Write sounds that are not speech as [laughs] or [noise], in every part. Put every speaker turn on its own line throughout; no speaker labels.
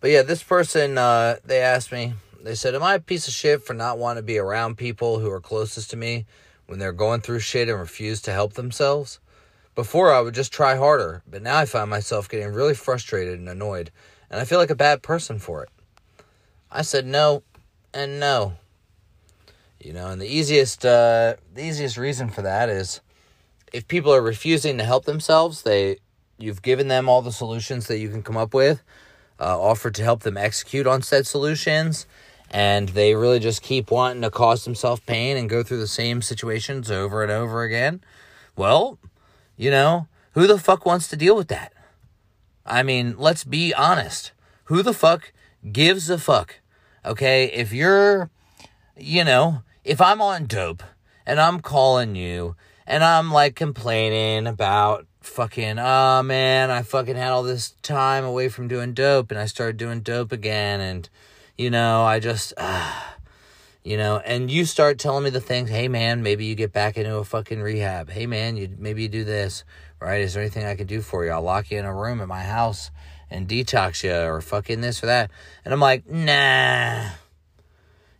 But yeah, this person, uh, they asked me, they said, Am I a piece of shit for not wanting to be around people who are closest to me when they're going through shit and refuse to help themselves? Before, I would just try harder, but now I find myself getting really frustrated and annoyed, and I feel like a bad person for it. I said no and no. You know, and the easiest, uh, the easiest reason for that is if people are refusing to help themselves, they you've given them all the solutions that you can come up with, uh, offered to help them execute on said solutions, and they really just keep wanting to cause themselves pain and go through the same situations over and over again. Well, you know, who the fuck wants to deal with that? I mean, let's be honest. Who the fuck gives a fuck? Okay, if you're, you know, if I'm on dope and I'm calling you and I'm like complaining about fucking, oh man, I fucking had all this time away from doing dope and I started doing dope again and, you know, I just, uh, [sighs] you know, and you start telling me the things, hey man, maybe you get back into a fucking rehab. Hey man, you maybe you do this, right? Is there anything I can do for you? I'll lock you in a room at my house and detox you or fucking this or that. And I'm like, nah.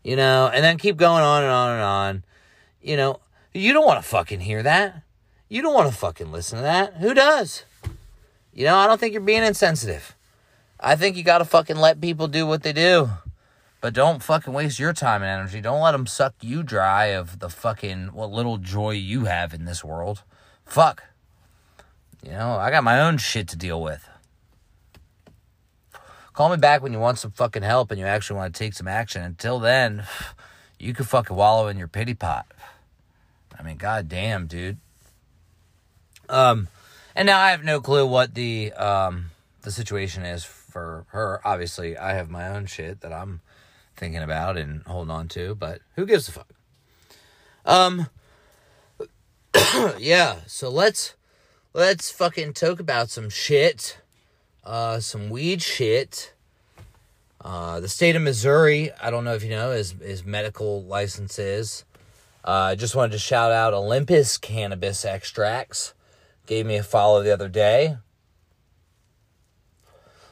You know, and then keep going on and on and on. You know, you don't want to fucking hear that. You don't want to fucking listen to that. Who does? You know, I don't think you're being insensitive. I think you got to fucking let people do what they do. But don't fucking waste your time and energy. Don't let them suck you dry of the fucking what little joy you have in this world. Fuck. You know, I got my own shit to deal with. Call me back when you want some fucking help and you actually want to take some action. Until then, [sighs] you can fucking wallow in your pity pot. I mean, goddamn, dude. Um, and now I have no clue what the um the situation is for her. Obviously, I have my own shit that I'm thinking about and holding on to, but who gives a fuck? Um, [coughs] yeah. So let's let's fucking talk about some shit, uh, some weed shit. Uh, the state of Missouri, I don't know if you know, is is medical licenses. I uh, just wanted to shout out Olympus Cannabis Extracts. Gave me a follow the other day.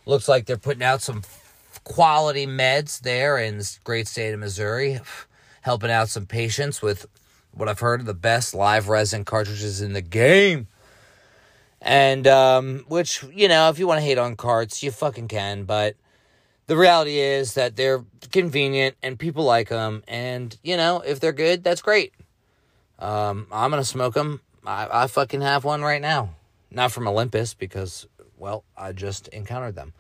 Looks like they're putting out some quality meds there in the great state of Missouri, helping out some patients with what I've heard are the best live resin cartridges in the game. And, um, which, you know, if you want to hate on carts, you fucking can, but the reality is that they're convenient and people like them. And, you know, if they're good, that's great. Um, I'm to smoke them. I, I fucking have one right now. Not from Olympus because, well, I just encountered them.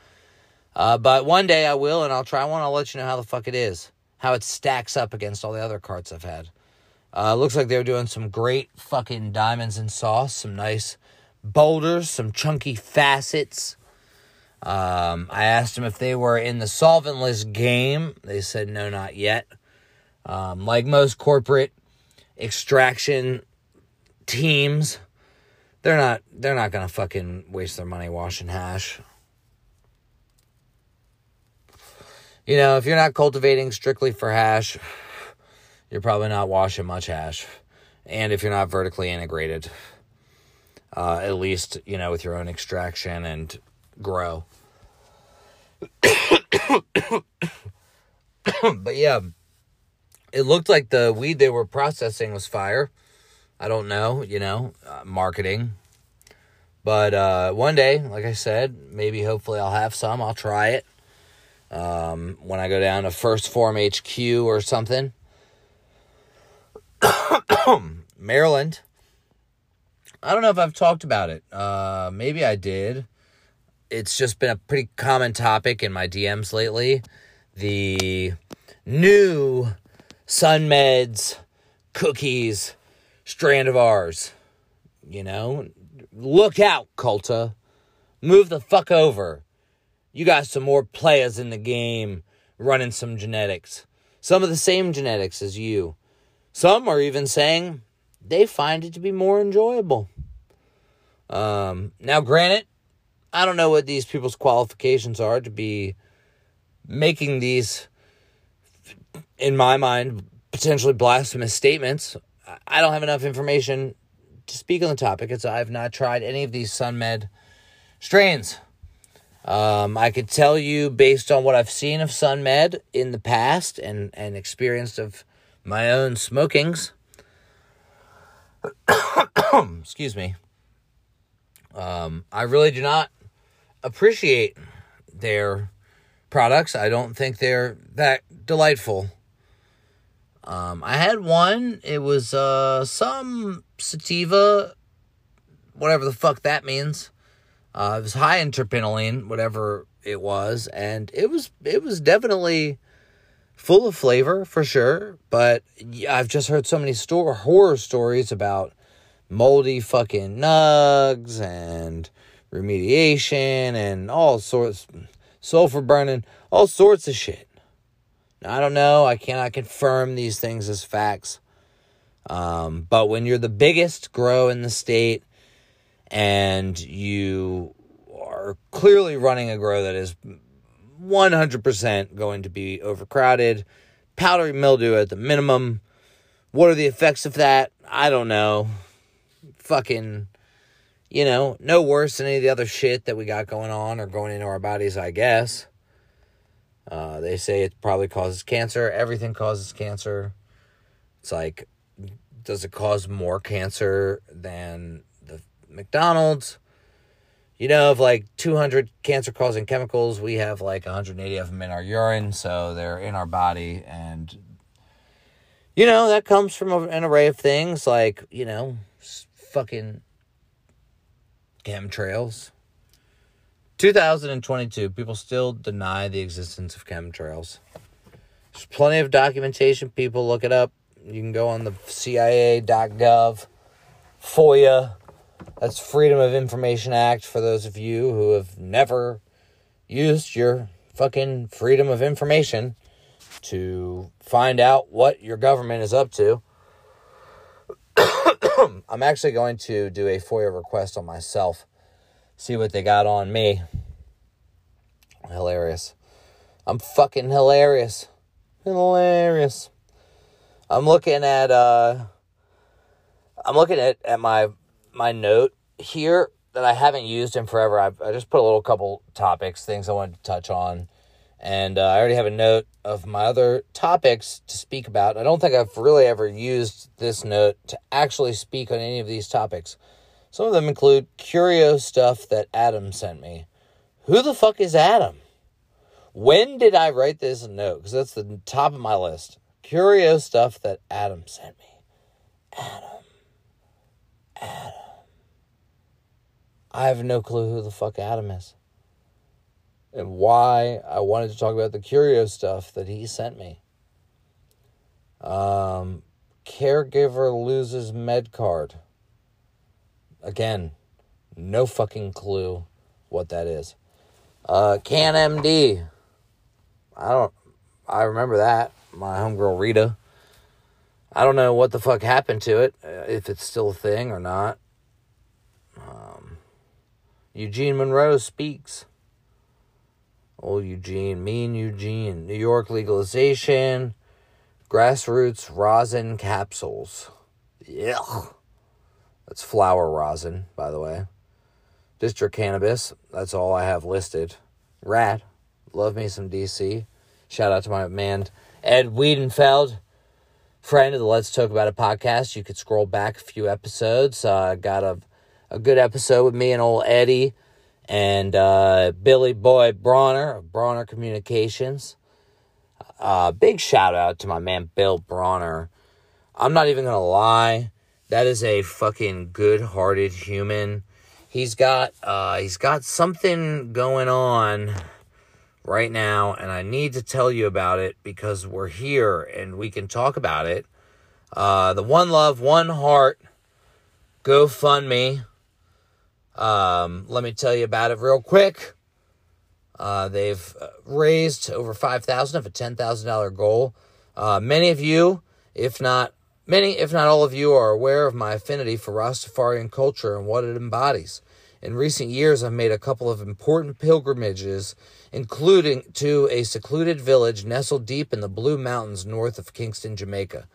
Uh, but one day I will, and I'll try one. I'll let you know how the fuck it is, how it stacks up against all the other carts I've had. Uh, looks like they're doing some great fucking diamonds and sauce, some nice boulders, some chunky facets. Um, I asked them if they were in the solventless game. They said no, not yet. Um, like most corporate extraction teams, they're not they're not gonna fucking waste their money washing hash. You know, if you're not cultivating strictly for hash, you're probably not washing much hash. And if you're not vertically integrated, uh, at least, you know, with your own extraction and grow. [coughs] but yeah, it looked like the weed they were processing was fire. I don't know, you know, uh, marketing. But uh, one day, like I said, maybe hopefully I'll have some. I'll try it um, when I go down to First Form HQ or something. [coughs] Maryland. I don't know if I've talked about it. Uh, maybe I did. It's just been a pretty common topic in my DMs lately. The new SunMed's cookies strand of ours. You know, look out, Culta. Move the fuck over. You got some more players in the game running some genetics. Some of the same genetics as you. Some are even saying they find it to be more enjoyable. Um, now, granted, I don't know what these people's qualifications are to be making these, in my mind, potentially blasphemous statements. I don't have enough information to speak on the topic. It's I've not tried any of these SunMed strains. Um, I could tell you based on what I've seen of SunMed in the past and, and experienced of my own smokings. [coughs] Excuse me. Um, I really do not appreciate their products. I don't think they're that delightful. Um, I had one. It was uh, some sativa, whatever the fuck that means. Uh, it was high in terpinolene, whatever it was, and it was it was definitely full of flavor for sure. But I've just heard so many store horror stories about moldy fucking nugs and remediation and all sorts, sulfur burning, all sorts of shit. I don't know. I cannot confirm these things as facts. Um, but when you're the biggest grow in the state and you are clearly running a grow that is 100% going to be overcrowded, powdery mildew at the minimum, what are the effects of that? I don't know. Fucking, you know, no worse than any of the other shit that we got going on or going into our bodies, I guess. Uh, they say it probably causes cancer. Everything causes cancer. It's like, does it cause more cancer than the McDonald's? You know, of like 200 cancer causing chemicals, we have like 180 of them in our urine, so they're in our body. And, you know, that comes from an array of things like, you know, fucking chemtrails, 2022, people still deny the existence of chemtrails. There's plenty of documentation. People look it up. You can go on the CIA.gov, FOIA. That's Freedom of Information Act for those of you who have never used your fucking freedom of information to find out what your government is up to. [coughs] I'm actually going to do a FOIA request on myself see what they got on me. Hilarious. I'm fucking hilarious. Hilarious. I'm looking at uh I'm looking at, at my my note here that I haven't used in forever. I've, I just put a little couple topics, things I wanted to touch on. And uh, I already have a note of my other topics to speak about. I don't think I've really ever used this note to actually speak on any of these topics. Some of them include curio stuff that Adam sent me. Who the fuck is Adam? When did I write this note? Because that's the top of my list. Curio stuff that Adam sent me. Adam. Adam. I have no clue who the fuck Adam is. And why I wanted to talk about the curio stuff that he sent me. Um, caregiver loses med card. Again, no fucking clue what that is. Uh, Can MD. I don't. I remember that. My homegirl Rita. I don't know what the fuck happened to it, uh, if it's still a thing or not. Um, Eugene Monroe speaks. Old Eugene, mean Eugene. New York legalization. Grassroots rosin capsules. Yeah. That's flower rosin, by the way. District cannabis. That's all I have listed. Rad. Love me some DC. Shout out to my man Ed Wiedenfeld, friend of the Let's Talk About It podcast. You could scroll back a few episodes. Uh, got a, a good episode with me and old Eddie and uh, Billy Boy Bronner of Bronner Communications. Uh, big shout out to my man Bill Bronner. I'm not even going to lie. That is a fucking good-hearted human. He's got uh he's got something going on right now and I need to tell you about it because we're here and we can talk about it. Uh the One Love, One Heart GoFundMe. Um let me tell you about it real quick. Uh, they've raised over 5000 of a $10,000 goal. Uh, many of you, if not Many, if not all of you, are aware of my affinity for Rastafarian culture and what it embodies. In recent years, I've made a couple of important pilgrimages, including to a secluded village nestled deep in the Blue Mountains north of Kingston, Jamaica.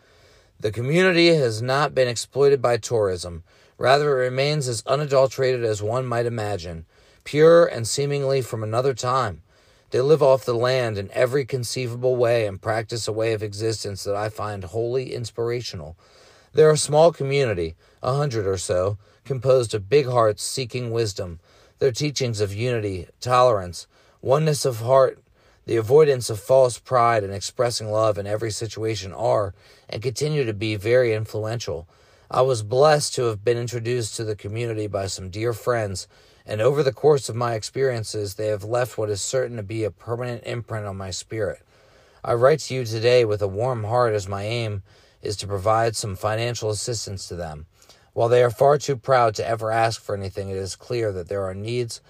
The community has not been exploited by tourism. Rather, it remains as unadulterated as one might imagine. pure and seemingly from another time. They live off the land in every conceivable way and practice a way of existence that I find wholly inspirational. They're a small community, a hundred or so, composed of big hearts seeking wisdom. Their teachings of unity, tolerance, oneness of heart, the avoidance of false pride, and expressing love in every situation are and continue to be very influential. I was blessed to have been introduced to the community by some dear friends and over the course of my experiences, they have left what is certain to be a permanent imprint on my spirit. I write to you today with a warm heart as my aim is to provide some financial assistance to them. While they are far too proud to ever ask for anything, it is clear that there are needs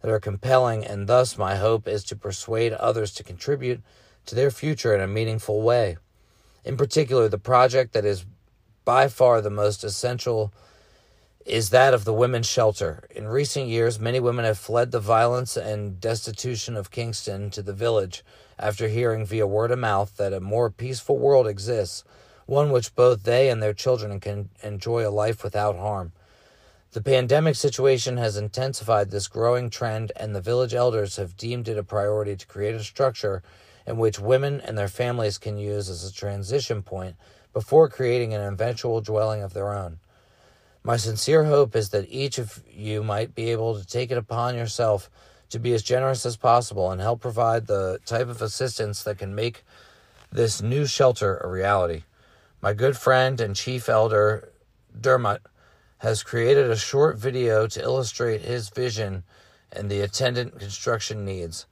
that are compelling, and thus my hope is to persuade others to contribute to their future in a meaningful way. In particular, the project that is by far the most essential is that of the women's shelter. In recent years, many women have fled the violence and destitution of Kingston to the village after hearing via word of mouth that a more peaceful world exists, one which both they and their children can enjoy a life without harm. The pandemic situation has intensified this growing trend, and the village elders have deemed it a priority to create a structure in which women and their families can use as a transition point before creating an eventual dwelling of their own. My sincere hope is that each of you might be able to take it upon yourself to be as generous as possible and help provide the type of assistance that can make this new shelter a reality. My good friend and chief elder, Dermot, has created a short video to illustrate his vision and the attendant construction needs.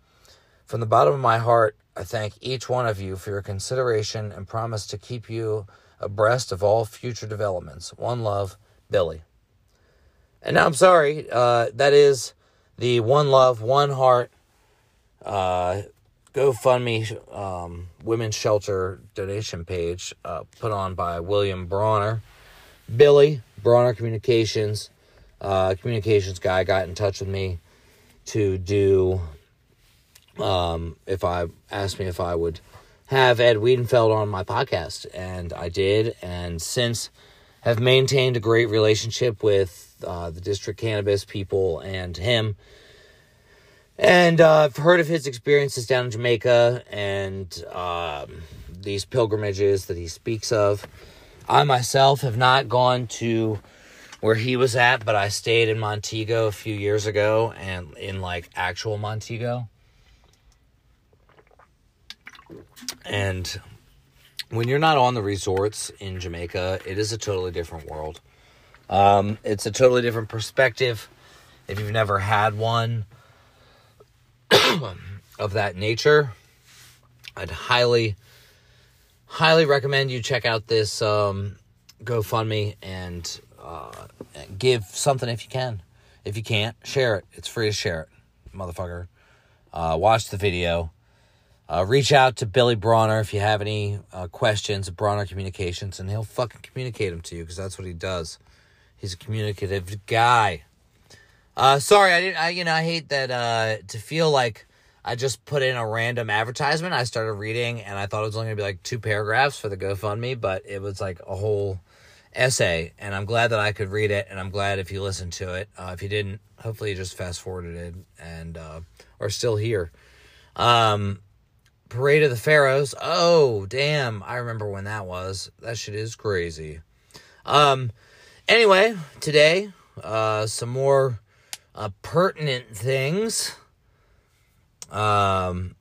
From the bottom of my heart, I thank each one of you for your consideration and promise to keep you abreast of all future developments. One love. Billy. And now I'm sorry, uh, that is the One Love, One Heart uh, GoFundMe um, Women's Shelter donation page uh, put on by William Bronner. Billy, Bronner Communications, uh, communications guy, got in touch with me to do, um, if I asked me if I would have Ed Wiedenfeld on my podcast. And I did. And since have maintained a great relationship with uh, the district cannabis people and him. And uh, I've heard of his experiences down in Jamaica and um, these pilgrimages that he speaks of. I myself have not gone to where he was at, but I stayed in Montego a few years ago and in like actual Montego. And when you're not on the resorts in Jamaica, it is a totally different world. Um, it's a totally different perspective. If you've never had one [clears throat] of that nature, I'd highly, highly recommend you check out this um, GoFundMe and uh, give something if you can. If you can't, share it. It's free to share it, motherfucker. Uh, watch the video uh, reach out to Billy Bronner if you have any uh, questions Bronner Communications, and he'll fucking communicate them to you because that's what he does. He's a communicative guy. Uh, sorry, I didn't. I you know I hate that uh, to feel like I just put in a random advertisement. I started reading, and I thought it was only gonna be like two paragraphs for the GoFundMe, but it was like a whole essay, and I'm glad that I could read it, and I'm glad if you listened to it. Uh, if you didn't, hopefully you just fast forwarded it and uh, are still here. Um, Parade of the Pharaohs. Oh, damn. I remember when that was. That shit is crazy. Um, anyway, today, uh, some more uh, pertinent things. Um,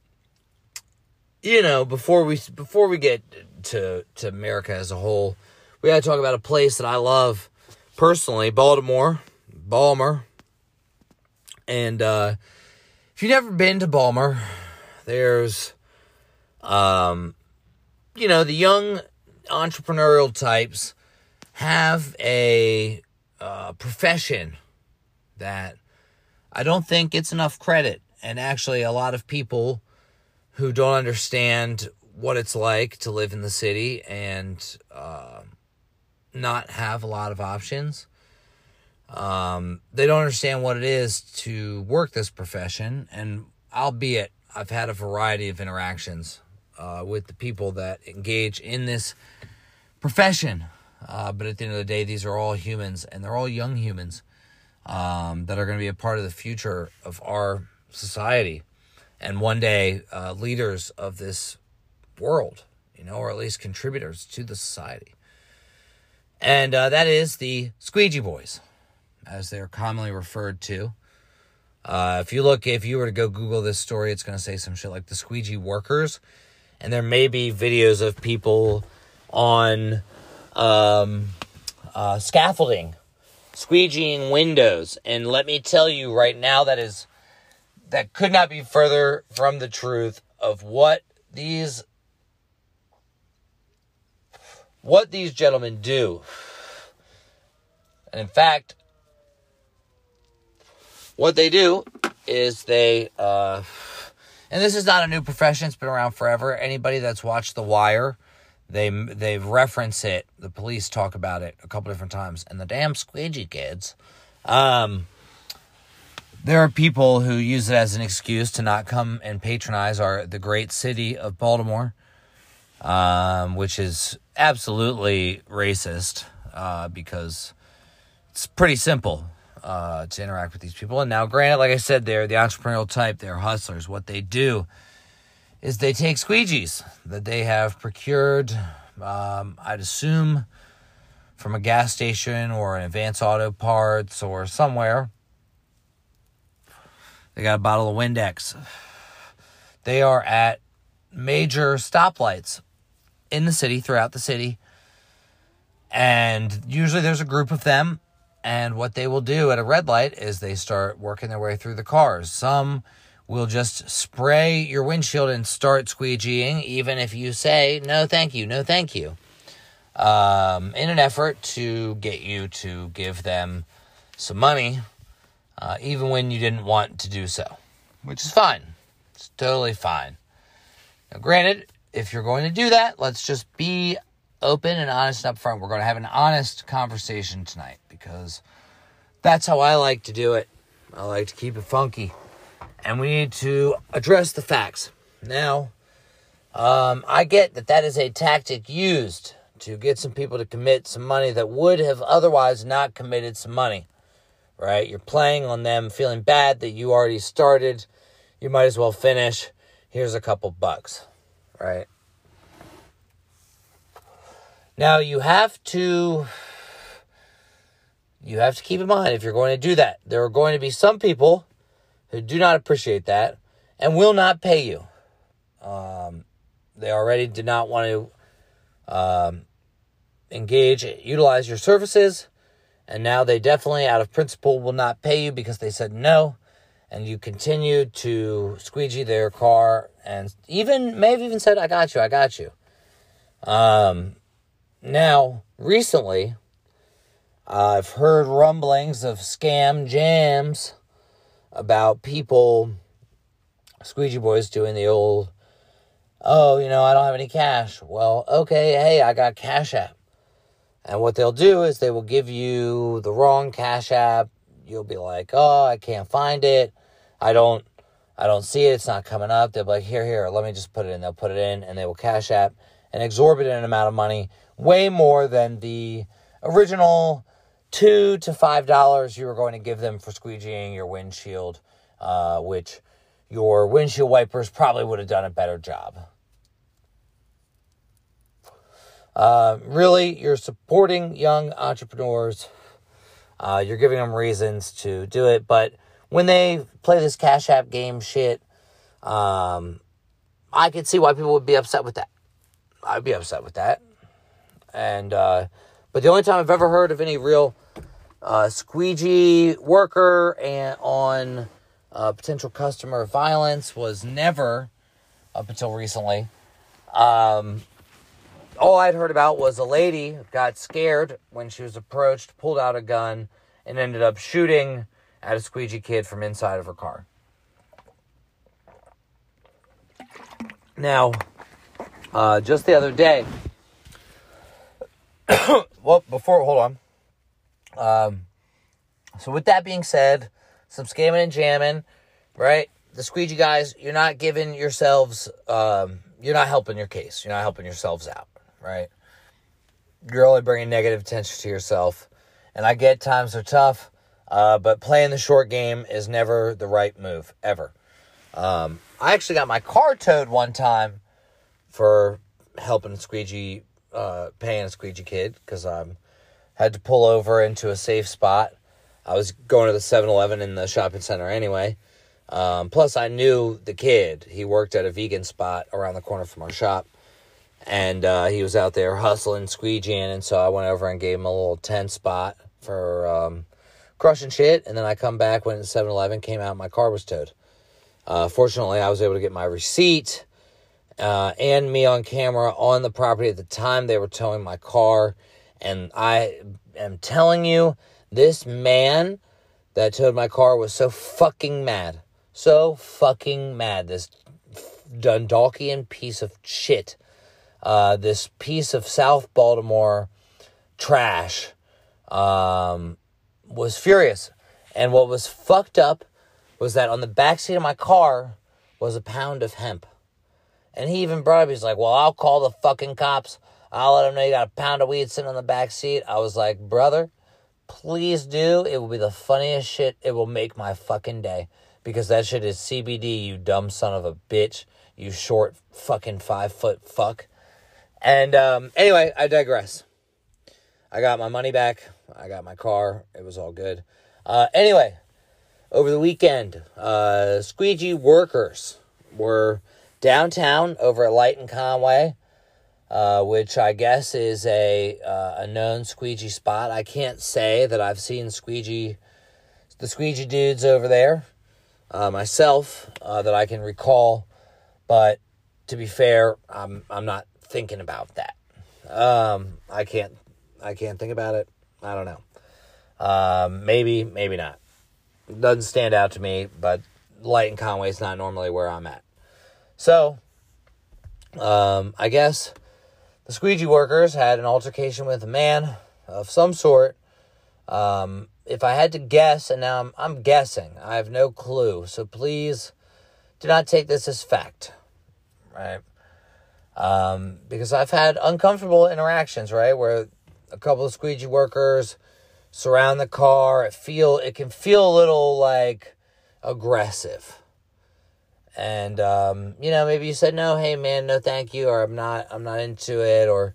you know, before we before we get to to America as a whole, we got to talk about a place that I love personally, Baltimore, Balmer. And uh, if you've never been to Balmer, there's um, you know, the young entrepreneurial types have a uh, profession that I don't think gets enough credit. And actually, a lot of people who don't understand what it's like to live in the city and uh, not have a lot of options. Um, they don't understand what it is to work this profession. And albeit I've had a variety of interactions uh, with the people that engage in this profession. Uh, but at the end of the day, these are all humans, and they're all young humans. um, that are going to be a part of the future of our society. And one day, uh, leaders of this world, you know, or at least contributors to the society. And uh, that is the Squeegee Boys, as they're commonly referred to. Uh, if you look, if you were to go Google this story, it's going to say some shit like the squeegee workers. And there may be videos of people on um, uh, scaffolding, squeegeeing windows. And let me tell you right now, that is, that could not be further from the truth of what these, what these gentlemen do. And in fact, what they do is they, uh, and this is not a new profession; it's been around forever. Anybody that's watched The Wire, they they reference it. The police talk about it a couple different times, and the damn squeegee kids. Um, there are people who use it as an excuse to not come and patronize our the great city of Baltimore, um, which is absolutely racist uh, because it's pretty simple uh, to interact with these people. And now, granted, like I said, they're the entrepreneurial type, they're hustlers. What they do is they take squeegees that they have procured, um, I'd assume, from a gas station or an advance auto parts or somewhere. They got a bottle of Windex. They are at major stoplights in the city, throughout the city. And usually there's a group of them and what they will do at a red light is they start working their way through the cars. Some will just spray your windshield and start squeegeeing, even if you say, no, thank you, no, thank you, um, in an effort to get you to give them some money, uh, even when you didn't want to do so, which is fine. It's totally fine. Now, granted, if you're going to do that, let's just be open and honest up front. We're going to have an honest conversation tonight because that's how I like to do it. I like to keep it funky. And we need to address the facts. Now, um, I get that that is a tactic used to get some people to commit some money that would have otherwise not committed some money, right? You're playing on them feeling bad that you already started. You might as well finish. Here's a couple bucks, right? Now you have to you have to keep in mind if you're going to do that, there are going to be some people who do not appreciate that and will not pay you. Um, they already did not want to um, engage, utilize your services, and now they definitely, out of principle, will not pay you because they said no, and you continue to squeegee their car, and even may have even said, "I got you, I got you." Um, now, recently, I've heard rumblings of scam jams about people, squeegee boys, doing the old, oh, you know, I don't have any cash. Well, okay, hey, I got Cash App. And what they'll do is they will give you the wrong Cash App. You'll be like, oh, I can't find it. I don't. I don't see it. It's not coming up. They'll be like, here, here, let me just put it in. They'll put it in and they will Cash App an exorbitant amount of money way more than the original two to five dollars you were going to give them for squeegeeing your windshield, uh, which your windshield wipers probably would have done a better job. Uh, really, you're supporting young entrepreneurs. Uh, you're giving them reasons to do it, but when they play this Cash App game shit, um, I could see why people would be upset with that. I'd be upset with that. And uh, but the only time I've ever heard of any real uh, squeegee worker and on uh, potential customer violence was never up until recently. Um, all I'd heard about was a lady got scared when she was approached, pulled out a gun, and ended up shooting at a squeegee kid from inside of her car. Now, uh, just the other day, [coughs] well, before, hold on. Um, so with that being said, some scamming and jamming, right? The squeegee guys, you're not giving yourselves, um, you're not helping your case. You're not helping yourselves out, right? You're only bringing negative attention to yourself. And I get times are tough. Uh, but playing the short game is never the right move, ever. Um, I actually got my car towed one time for helping Squeegee, uh, paying a Squeegee kid because I had to pull over into a safe spot. I was going to the 7 Eleven in the shopping center anyway. Um, plus, I knew the kid. He worked at a vegan spot around the corner from our shop. And uh, he was out there hustling, squeegeeing. And so I went over and gave him a little 10 spot for um, crushing shit. And then I come back, went to 7 Eleven, came out, my car was towed. Uh, fortunately, I was able to get my receipt uh, and me on camera on the property at the time they were towing my car. And I am telling you, this man that towed my car was so fucking mad. So fucking mad. This Dundalkian piece of shit. Uh, this piece of South Baltimore trash um, was furious. And what was fucked up was that on the back seat of my car was a pound of hemp. And he even brought up, he's like, Well, I'll call the fucking cops. I'll let them know you got a pound of weed sitting on the back seat. I was like, Brother, please do. It will be the funniest shit. It will make my fucking day. Because that shit is CBD, you dumb son of a bitch. You short fucking five foot fuck. And um, anyway, I digress. I got my money back. I got my car. It was all good. Uh, anyway, over the weekend, uh, squeegee workers were downtown over at Light and Conway, uh, which I guess is a uh, a known squeegee spot. I can't say that I've seen squeegee the squeegee dudes over there uh, myself uh, that I can recall, but to be fair, I'm I'm not thinking about that. Um, I can't I can't think about it. I don't know. Um, maybe maybe not doesn't stand out to me, but Light and Conway is not normally where I'm at. So, um, I guess the squeegee workers had an altercation with a man of some sort. Um, if I had to guess, and now I'm, I'm guessing, I have no clue. So please do not take this as fact, right? Um, because I've had uncomfortable interactions, right, where a couple of squeegee workers surround the car. It feel it can feel a little like aggressive. And um, you know, maybe you said no, hey man, no thank you, or I'm not I'm not into it, or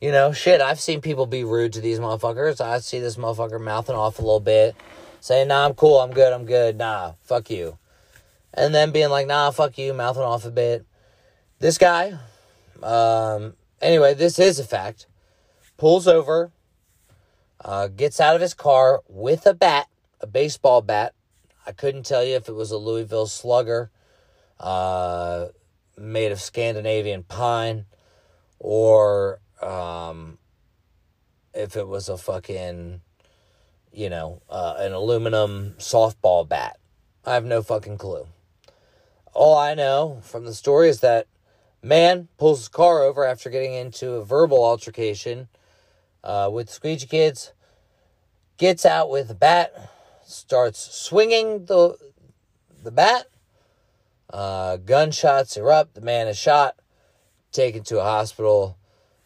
you know, shit, I've seen people be rude to these motherfuckers. I see this motherfucker mouthing off a little bit, saying, nah, I'm cool, I'm good, I'm good, nah, fuck you. And then being like, nah, fuck you, mouthing off a bit. This guy, um, anyway, this is a fact, pulls over, uh, gets out of his car with a bat, a baseball bat. I couldn't tell you if it was a Louisville slugger uh, made of Scandinavian pine or um, if it was a fucking, you know, uh, an aluminum softball bat. I have no fucking clue. All I know from the story is that man pulls his car over after getting into a verbal altercation uh, with Squeegee Kids, gets out with a bat, starts swinging the the bat. Uh, gunshots erupt. The man is shot, taken to a hospital,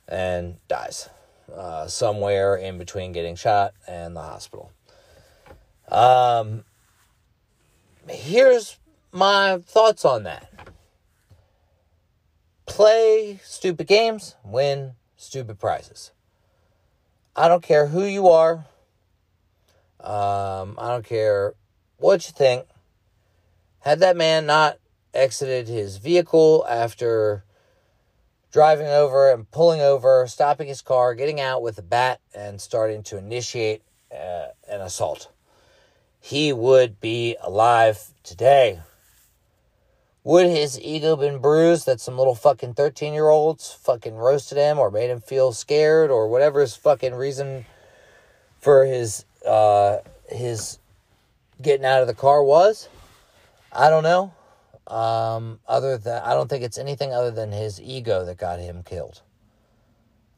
and dies uh, somewhere in between getting shot and the hospital. Um, here's my thoughts on that. Play stupid games, win stupid prizes. I don't care who you are. Um, I don't care what you think. Had that man not exited his vehicle after driving over and pulling over, stopping his car, getting out with a bat, and starting to initiate uh, an assault, he would be alive today. Would his ego been bruised that some little fucking 13 year olds fucking roasted him or made him feel scared or whatever his fucking reason for his uh his getting out of the car was? I don't know. Um, other than I don't think it's anything other than his ego that got him killed,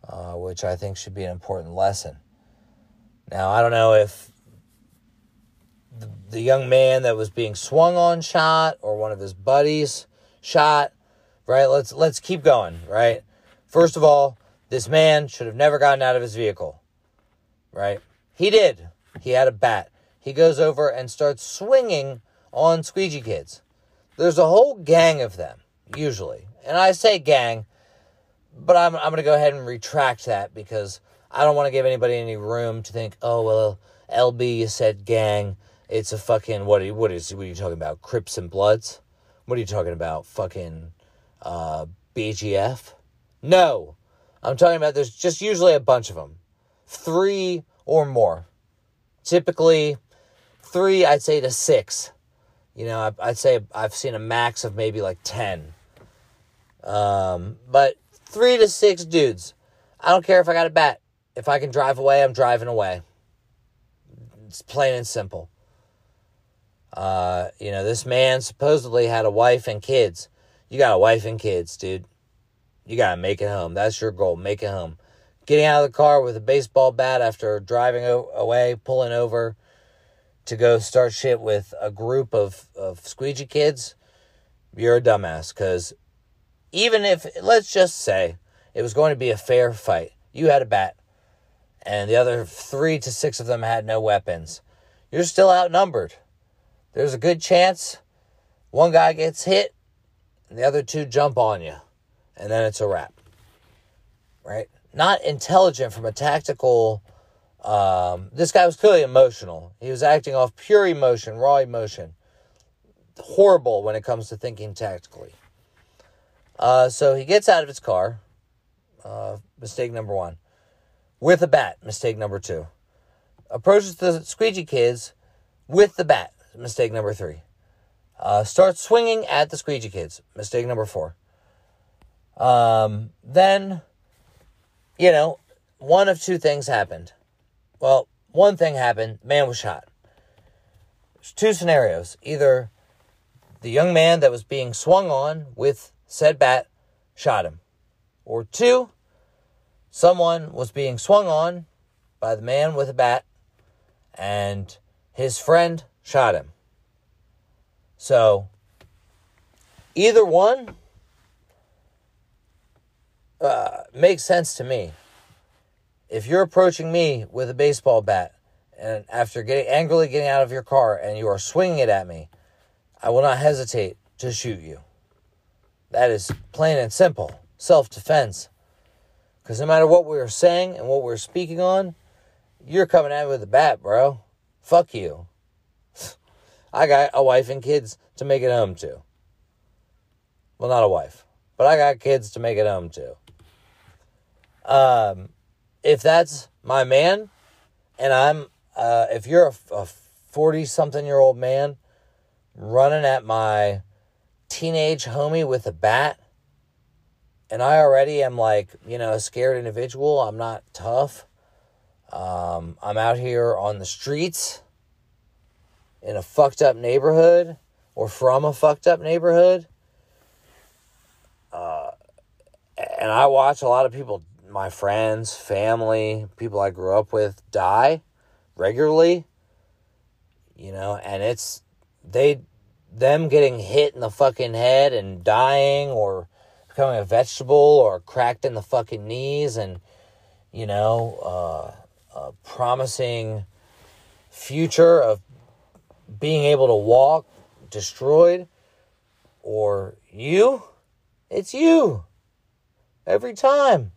uh, which I think should be an important lesson. Now I don't know if the young man that was being swung on shot or one of his buddies shot right? Let's let's keep going right? First of all this man should have never gotten out of his vehicle right? He did. He had a bat. He goes over and starts swinging on squeegee kids. There's a whole gang of them, usually. And I say gang, but I'm, I'm going to go ahead and retract that because I don't want to give anybody any room to think, oh, well, LB, you said gang. It's a fucking, what, what, is, what are you talking about? Crips and Bloods? What are you talking about? Fucking uh, BGF? No. I'm talking about there's just usually a bunch of them. Three or more. Typically, three, I'd say to six. You know, I'd say I've seen a max of maybe like 10. Um, but three to six dudes. I don't care if I got a bat. If I can drive away, I'm driving away. It's plain and simple. Uh, you know, this man supposedly had a wife and kids. You got a wife and kids, dude. You got to make it home. That's your goal. Make it home. Getting out of the car with a baseball bat after driving away, pulling over to go start shit with a group of, of squeegee kids, you're a dumbass. Because even if, let's just say, it was going to be a fair fight, you had a bat, and the other three to six of them had no weapons, you're still outnumbered. There's a good chance one guy gets hit and the other two jump on you, and then it's a wrap. Right? Not intelligent from a tactical. Um, this guy was clearly emotional. He was acting off pure emotion, raw emotion. Horrible when it comes to thinking tactically. Uh, so he gets out of his car. Uh, mistake number one. With a bat. Mistake number two. Approaches the squeegee kids with the bat. Mistake number three. Uh, starts swinging at the squeegee kids. Mistake number four. Um, then, you know, one of two things happened. Well, one thing happened. Man was shot. There's two scenarios. Either the young man that was being swung on with said bat shot him, or two, someone was being swung on by the man with a bat, and his friend shot him. So, either one uh, makes sense to me. If you're approaching me with a baseball bat, and after getting angrily getting out of your car and you are swinging it at me, I will not hesitate to shoot you. That is plain and simple self defense. Because no matter what we are saying and what we're speaking on, you're coming at me with a bat, bro. Fuck you. [laughs] I got a wife and kids to make it home to. Well, not a wife, but I got kids to make it home to. Um, if that's my man, and I'm, uh, if you're a 40 something year old man running at my teenage homie with a bat, and I already am like, you know, a scared individual, I'm not tough. Um, I'm out here on the streets in a fucked up neighborhood or from a fucked up neighborhood. Uh, and I watch a lot of people, my friends, family, people I grew up with, die regularly. You know, and it's they them getting hit in the fucking head and dying or becoming a vegetable or cracked in the fucking knees and you know uh, a promising future of being able to walk destroyed or you, it's you. Every time.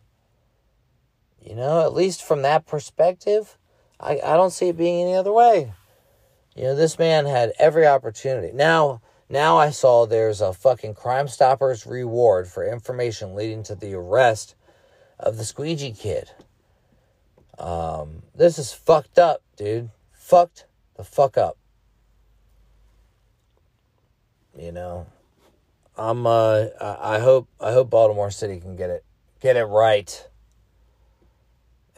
You know, at least from that perspective, I, I don't see it being any other way. You know, this man had every opportunity. Now, now I saw there's a fucking Crime Stoppers reward for information leading to the arrest of the squeegee kid. Um, this is fucked up, dude. Fucked the fuck up. You know, I'm. Uh, I hope. I hope Baltimore City can get it, get it right,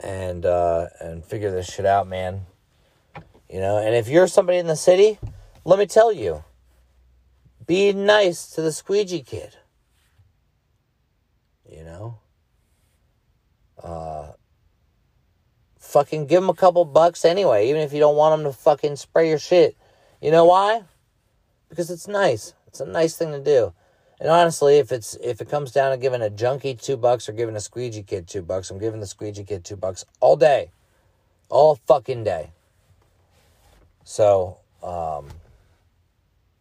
and uh, and figure this shit out, man. You know, and if you're somebody in the city, let me tell you, be nice to the squeegee kid. You know, uh, fucking give him a couple bucks anyway, even if you don't want him to fucking spray your shit. You know why? because it's nice. It's a nice thing to do. And honestly, if it's if it comes down to giving a junkie two bucks or giving a squeegee kid two bucks, I'm giving the squeegee kid two bucks all day, all fucking day. So, um,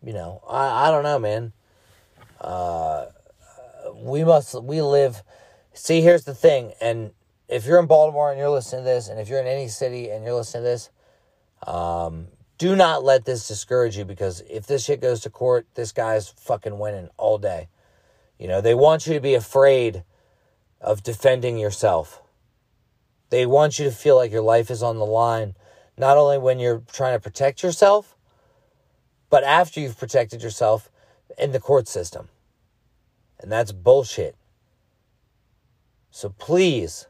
you know, I, I don't know, man. Uh, we must, we live. See, here's the thing. And if you're in Baltimore and you're listening to this, and if you're in any city and you're listening to this, um, do not let this discourage you because if this shit goes to court, this guy's fucking winning all day. You know, they want you to be afraid of defending yourself. They want you to feel like your life is on the line, not only when you're trying to protect yourself, but after you've protected yourself in the court system. And that's bullshit. So please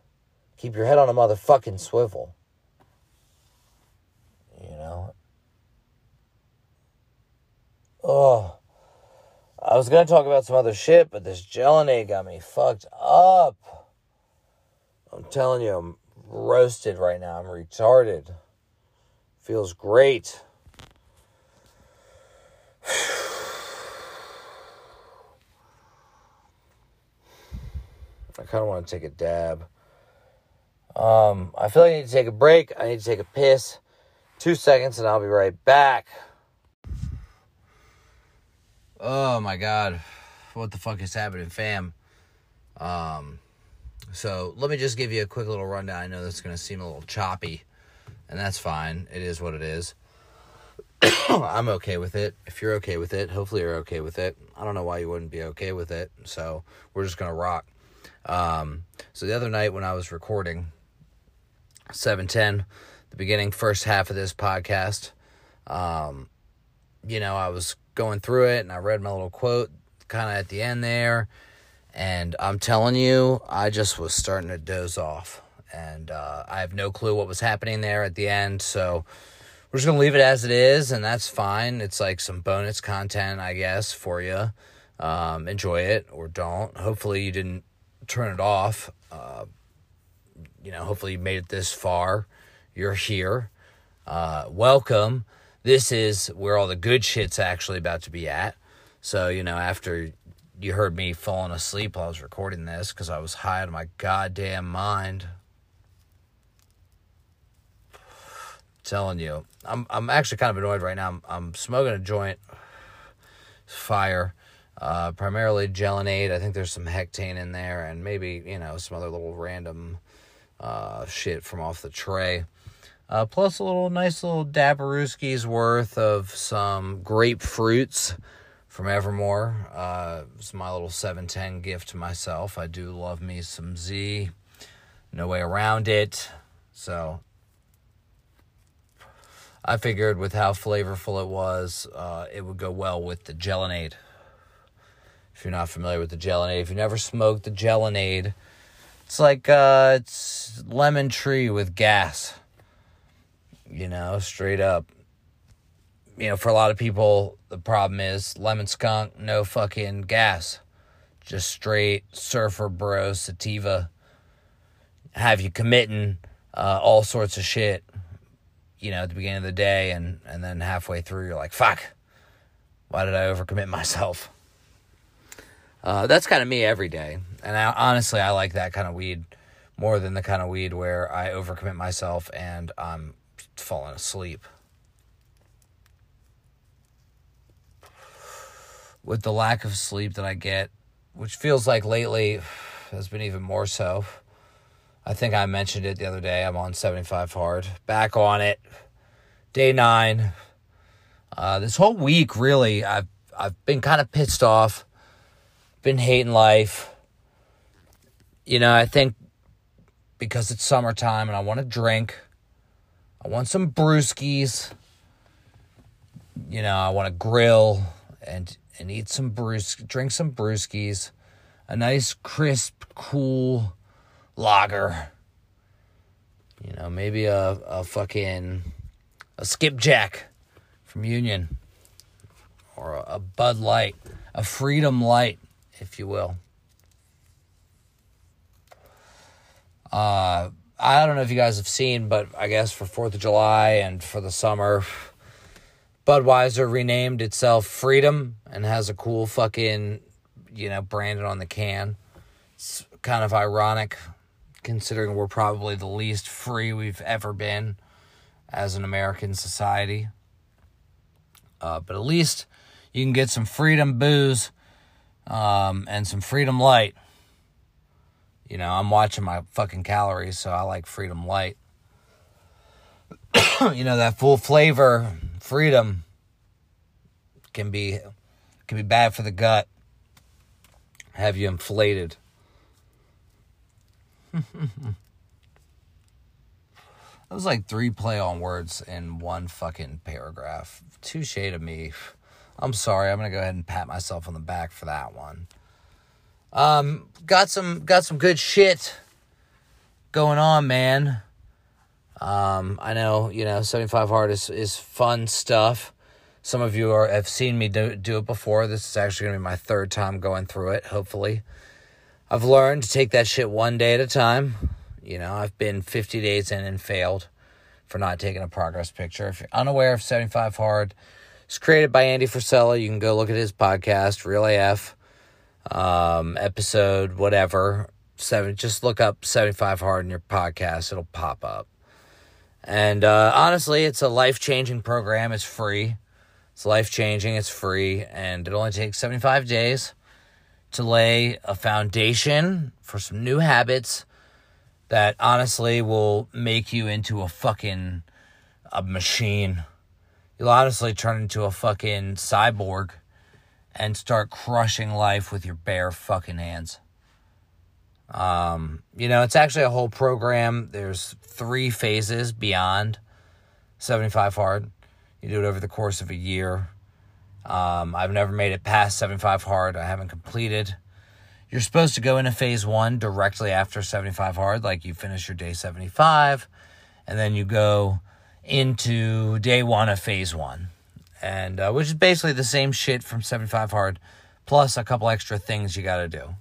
keep your head on a motherfucking swivel. You know? Oh. I was to talk about some other shit, but this Gelonade got me fucked up. I'm telling you, I'm roasted right now. I'm retarded. Feels great. [sighs] I kind of want to take a dab. Um, I feel like I need to take a break. I need to take a piss. Two seconds, and I'll be right back. Oh my god, what the fuck is happening, fam? Um, so let me just give you a quick little rundown. I know that's gonna seem a little choppy, and that's fine. It is what it is. [coughs] I'm okay with it. If you're okay with it, hopefully you're okay with it. I don't know why you wouldn't be okay with it. So we're just gonna rock. Um, so the other night when I was recording, seven ten, the beginning first half of this podcast, um, you know, I was going through it and I read my little quote kind of at the end there. And I'm telling you, I just was starting to doze off. And uh, I have no clue what was happening there at the end. So we're just going to leave it as it is. And that's fine. It's like some bonus content, I guess, for you. Um, enjoy it or don't. Hopefully, you didn't turn it off. Uh, you know, hopefully, you made it this far. You're here. Uh, welcome this is where all the good shit's actually about to be at. So, you know, after you heard me falling asleep while I was recording this because I was high out of my goddamn mind. Telling you, I'm I'm actually kind of annoyed right now. I'm, I'm smoking a joint, fire, uh, primarily Gelonade. I think there's some hectane in there, and maybe you know some other little random uh, shit from off the tray. Uh, plus a little nice little Dabrowski's worth of some grapefruits from Evermore. Uh, it's my little 710 gift to myself. I do love me some Z. No way around it. So I figured with how flavorful it was, uh, it would go well with the Gelonade. If you're not familiar with the Gelonade, if you never smoked the Gelonade, it's like uh, it's lemon tree with gas you know, straight up. You know, for a lot of people, the problem is lemon skunk, no fucking gas. Just straight surfer bro sativa. Have you committing uh, all sorts of shit, you know, at the beginning of the day, and, and then halfway through, you're like, fuck, why did I overcommit [laughs] myself? Uh, that's kind of me every day. And I, honestly, I like that kind of weed more than the kind of weed where I overcommit myself and I'm falling asleep. With the lack of sleep that I get, which feels like lately has been even more so. I think I mentioned it the other day. I'm on 75 hard. Back on it. Day nine. Uh, this whole week, really, I've I've been kind of pissed off. Been hating life. You know, I think because it's summertime and I want to drink. I want some brewskis. You know, I want to grill and and eat some brews, drink some brewskis, a nice crisp, cool lager. You know, maybe a a fucking a skipjack from Union or a, Bud Light, a Freedom Light, if you will. Uh I don't know if you guys have seen, but I guess for Fourth of July and for the summer, Budweiser renamed itself Freedom and has a cool fucking, you know, branded on the can. It's kind of ironic considering we're probably the least free we've ever been as an American society. Uh, but at least you can get some freedom booze um, and some freedom light. You know, I'm watching my fucking calories, so I like freedom light. [coughs] you know, that full flavor freedom can be can be bad for the gut. Have you inflated. [laughs] That was like three play on words in one fucking paragraph. Touche to me. I'm sorry. I'm gonna go ahead and pat myself on the back for that one. Um, got some got some good shit going on, man. Um, I know you know 75 hard is is fun stuff. Some of you are have seen me do do it before. This is actually gonna be my third time going through it. Hopefully, I've learned to take that shit one day at a time. You know, I've been 50 days in and failed for not taking a progress picture. If you're unaware of 75 Hard, it's created by Andy Frisella. You can go look at his podcast, Real AF, um, episode, whatever. Seven, just look up 75 Hard in your podcast, it'll pop up. And uh, honestly, it's a life changing program. It's free. It's life changing. It's free. And it only takes 75 days to lay a foundation for some new habits that honestly will make you into a fucking a machine. You'll honestly turn into a fucking cyborg and start crushing life with your bare fucking hands. Um, you know, it's actually a whole program. There's three phases beyond 75 hard. You do it over the course of a year. Um, I've never made it past 75 hard. I haven't completed you're supposed to go into phase one directly after 75 hard, like you finish your day 75, and then you go into day one of phase one, and uh, which is basically the same shit from 75 hard, plus a couple extra things you got to do.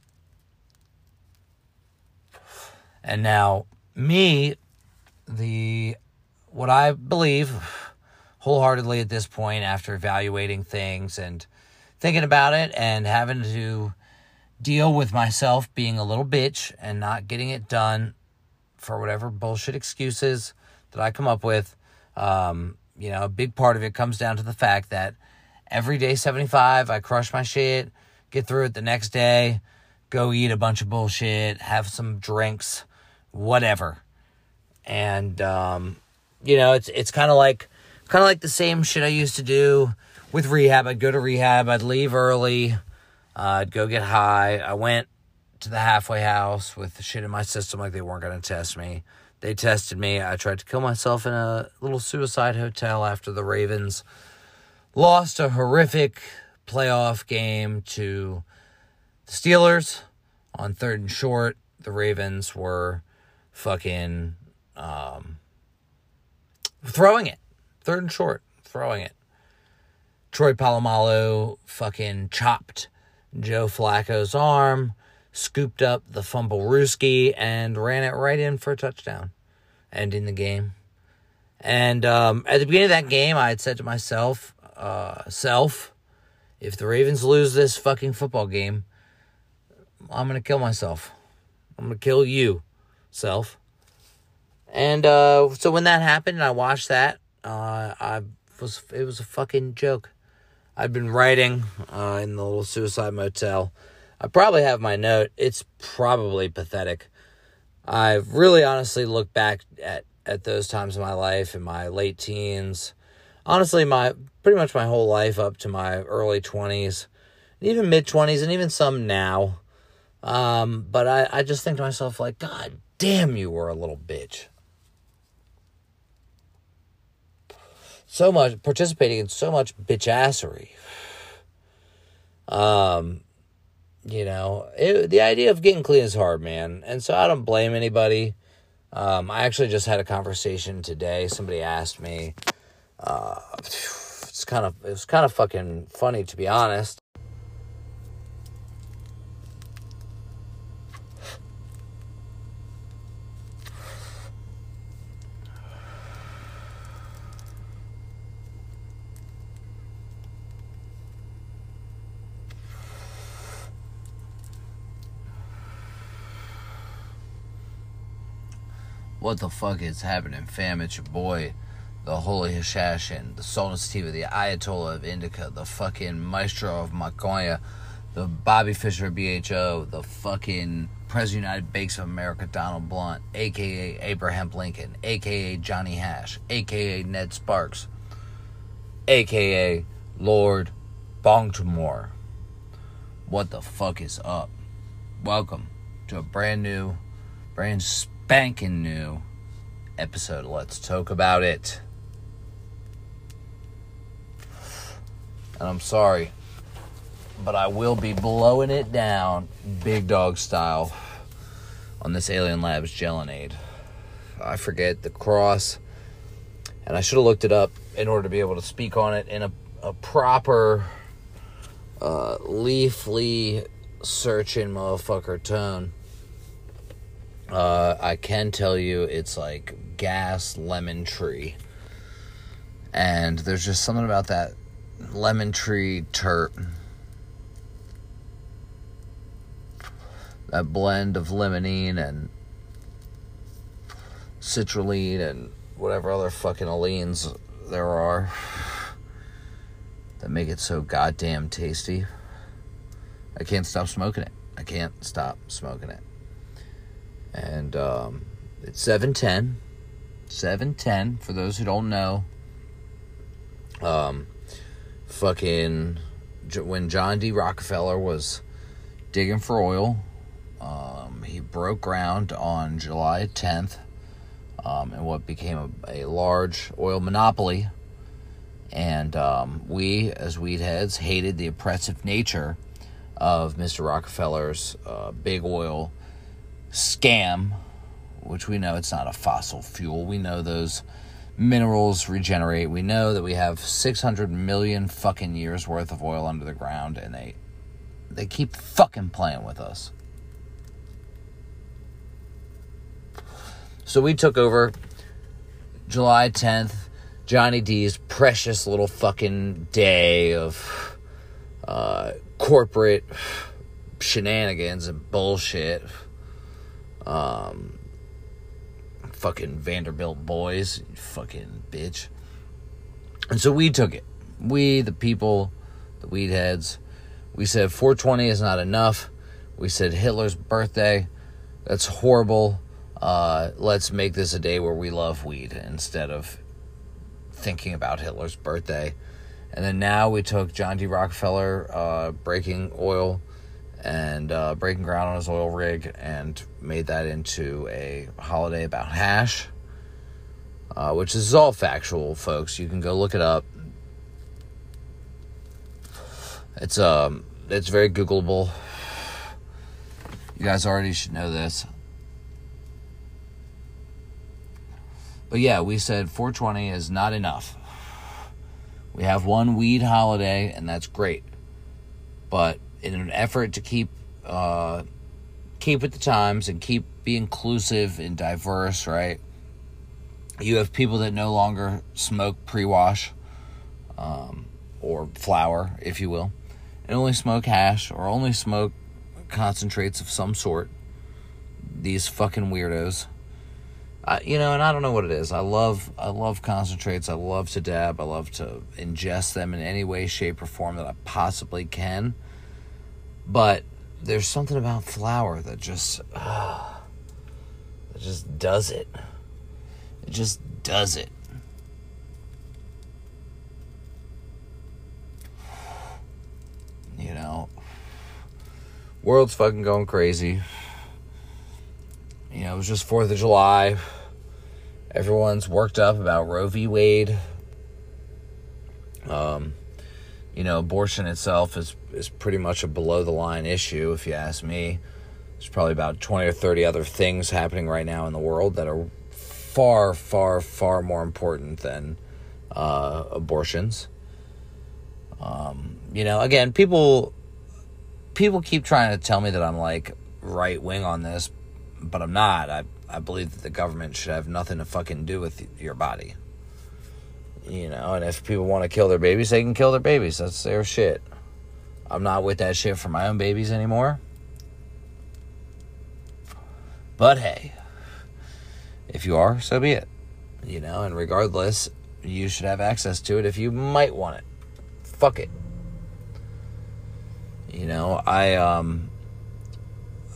And now, me, the what I believe wholeheartedly at this point, after evaluating things and thinking about it and having to deal with myself being a little bitch and not getting it done for whatever bullshit excuses that I come up with. Um, you know, a big part of it comes down to the fact that every day 75, I crush my shit, get through it the next day, go eat a bunch of bullshit, have some drinks, whatever. And um, you know, it's it's kind of like kind of like the same shit I used to do with rehab. I'd go to rehab, I'd leave early, uh, I'd go get high. I went to the halfway house with the shit in my system like they weren't going to test me. They tested me. I tried to kill myself in a little suicide hotel after the Ravens lost a horrific playoff game to the Steelers on third and short. The Ravens were fucking um, throwing it. Third and short, throwing it. Troy Polamalu fucking chopped Joe Flacco's arm, scooped up the fumble Rooski, and ran it right in for a touchdown, ending the game. And um, at the beginning of that game, I had said to myself, uh, self, if the Ravens lose this fucking football game, I'm going to kill myself. I'm going to kill you, self. And uh, so when that happened and I watched that, uh, I was it was a fucking joke. I've been writing uh, in the little suicide motel. I probably have my note. It's probably pathetic. I've really honestly looked back at, at those times in my life in my late teens. Honestly, my pretty much my whole life up to my early 20s, even mid 20s, and even some now. Um, but I, I just think to myself, like, God damn, you were a little bitch. so much participating in so much bitch assery. Um, you know, it, the idea of getting clean is hard, man, and so I don't blame anybody. Um, I actually just had a conversation today. Somebody asked me. Uh, [sighs] it's kind of it was kind of fucking funny to be honest. What the fuck is happening, fam? It's your boy, the Holy Hashashin, the Sultan Sativa, the Ayatollah of Indica, the fucking Maestro of Macoya, the Bobby Fischer BHO, the fucking President United Bakes of America Donald Blunt, aka Abraham Lincoln, aka Johnny Hash, aka Ned Sparks, aka Lord Baltimore. What the fuck is up? Welcome to a brand new, brand spanking new episode. Let's talk about it. And I'm sorry, but I will be blowing it down big dog style on this Alien Labs Gelonade. I forget the cross, and I should have looked it up in order to be able to speak on it in a, a proper, uh, leafly searching motherfucker tone. Uh, I can tell you it's like gas lemon tree. And there's just something about that lemon tree terp. That blend of limonene and citrulline and whatever other fucking allenes there are that make it so goddamn tasty. I can't stop smoking it. I can't stop smoking it. And um, it's 710. 710 for those who don't know. Um, fucking when John D. Rockefeller was digging for oil, um, he broke ground on July 10th um, in what became a, a, large oil monopoly. And um, we, as weed heads, hated the oppressive nature of Mr. Rockefeller's uh, big oil scam, which we know it's not a fossil fuel. We know those minerals regenerate. We know that we have 600 million fucking years worth of oil under the ground and they they keep fucking playing with us. So we took over July 10th, Johnny D's precious little fucking day of uh, corporate shenanigans and bullshit. Um, fucking Vanderbilt boys, fucking bitch. And so we took it. We, the people, the weed heads, we said 420 is not enough. We said Hitler's birthday, that's horrible. Uh, let's make this a day where we love weed instead of thinking about Hitler's birthday. And then now we took John D. Rockefeller uh, breaking oil and uh, breaking ground on his oil rig and made that into a holiday about hash, uh, which is all factual, folks. You can go look it up. It's um, it's very Googleable. You guys already should know this. But yeah, we said 420 is not enough. We have one weed holiday, and that's great. But in an effort to keep uh, keep with the times and keep be inclusive and diverse, right? You have people that no longer smoke pre-wash um, or flower, if you will, and only smoke hash or only smoke concentrates of some sort. These fucking weirdos. I, you know, and I don't know what it is. I love, I love concentrates. I love to dab. I love to ingest them in any way, shape, or form that I possibly can. But there's something about flower that just, [sighs] uh, that just does it. It just does it. You know, world's fucking going crazy. You know, it was just 4th of July. Everyone's worked up about Roe v. Wade. Um, you know, abortion itself is, is pretty much a below the line issue, if you ask me. There's probably about 20 or 30 other things happening right now in the world that are far, far, far more important than uh, abortions. Um, you know, again, people people keep trying to tell me that I'm like right wing on this, but I'm not. I I believe that the government should have nothing to fucking do with your body. You know, and if people want to kill their babies, they can kill their babies. That's their shit. I'm not with that shit for my own babies anymore. But hey, if you are, so be it. You know, and regardless, you should have access to it if you might want it. Fuck it. You know, I um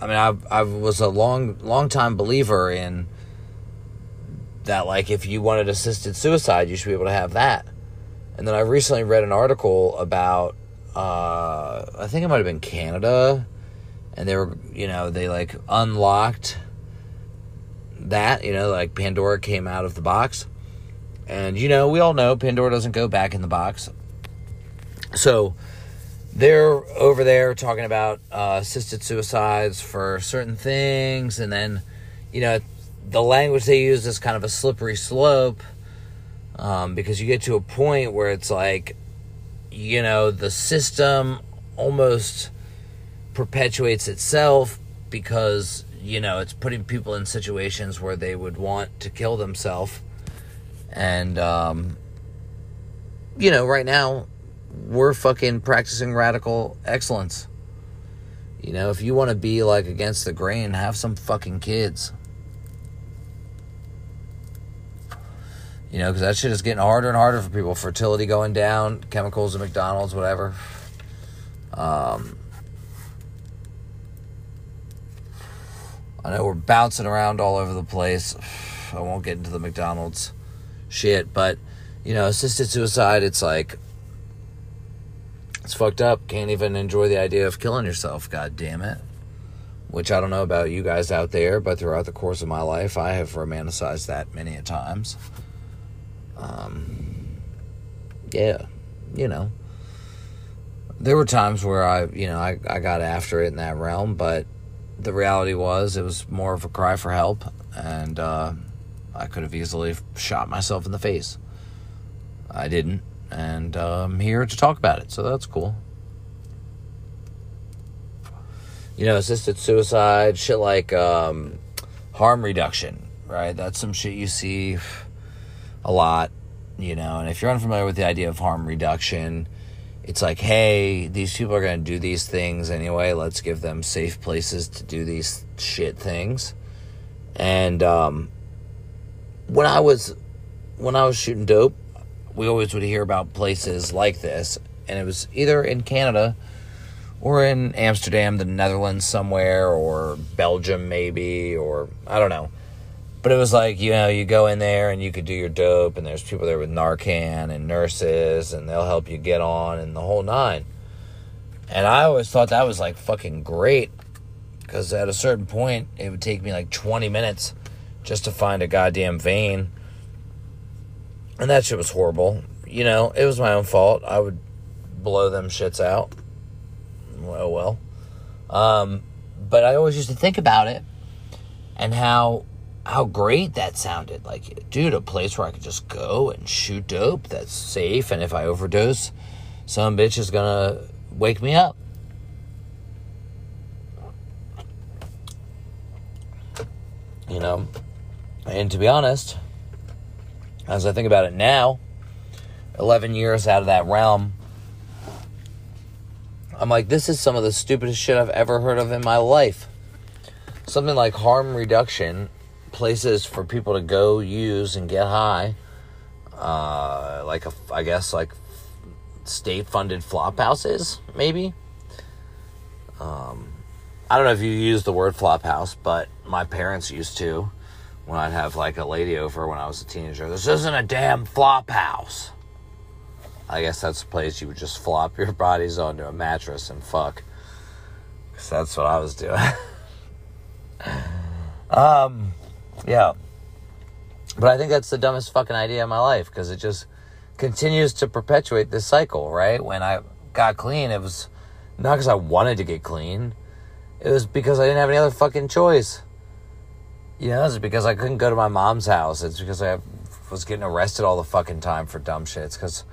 I mean I I was a long long time believer in that like if you wanted assisted suicide, you should be able to have that. And then I recently read an article about uh I think it might have been Canada and they were you know, they like unlocked that, you know, like Pandora came out of the box. And you know, we all know Pandora doesn't go back in the box. So they're over there talking about uh, assisted suicides for certain things, and then you know the language they use is kind of a slippery slope um, because you get to a point where it's like you know the system almost perpetuates itself because you know it's putting people in situations where they would want to kill themselves. And um, you know right now we're fucking practicing radical excellence. You know if you want to be like against the grain have some fucking kids you know because that shit is getting harder and harder for people fertility going down chemicals at mcdonald's whatever um, I know we're bouncing around all over the place. I won't get into the McDonald's shit, but you know, assisted suicide, it's like it's fucked up. Can't even enjoy the idea of killing yourself, god damn it. Which I don't know about you guys out there, but throughout the course of my life, I have romanticized that many a times. Um, yeah, you know. There were times where I, you know, I, I got after it in that realm, but the reality was it was more of a cry for help, and uh, I could have easily shot myself in the face. I didn't, and uh, I'm here to talk about it, so that's cool. You know, assisted suicide, shit like um, harm reduction, right? That's some shit you see a lot, you know, and if you're unfamiliar with the idea of harm reduction, it's like, hey, these people are going to do these things anyway. Let's give them safe places to do these shit things. And um, when I was when I was shooting dope, we always would hear about places like this, and it was either in Canada or in Amsterdam, the Netherlands, somewhere, or Belgium, maybe, or I don't know. But it was like, you know, you go in there and you could do your dope, and there's people there with Narcan and nurses, and they'll help you get on and the whole nine. And I always thought that was like fucking great because at a certain point, it would take me like 20 minutes just to find a goddamn vein. And that shit was horrible. You know, it was my own fault. I would blow them shits out. Oh well. Um, but I always used to think about it and how how great that sounded. Like, dude, a place where I could just go and shoot dope that's safe, and if I overdose, some bitch is gonna wake me up. You know, and to be honest, as I think about it now, 11 years out of that realm, I'm like, this is some of the stupidest shit I've ever heard of in my life. Something like harm reduction places for people to go use and get high. Uh, like a, I guess like state funded flop houses, maybe. Um, I don't know if you use the word flop house, but my parents used to when I'd have like a lady over when I was a teenager. This isn't a damn flop house. I guess that's a place you would just flop your [laughs] bodies onto a mattress and fuck. Cause that's what I was doing. [laughs] um, yeah. But I think that's the dumbest fucking idea in my life because it just continues to perpetuate this cycle, right? When I got clean, it was not because I wanted to get clean, it was because I didn't have any other fucking choice. You know, it's because I couldn't go to my mom's house. It's because I was getting arrested all the fucking time for dumb shit. It's because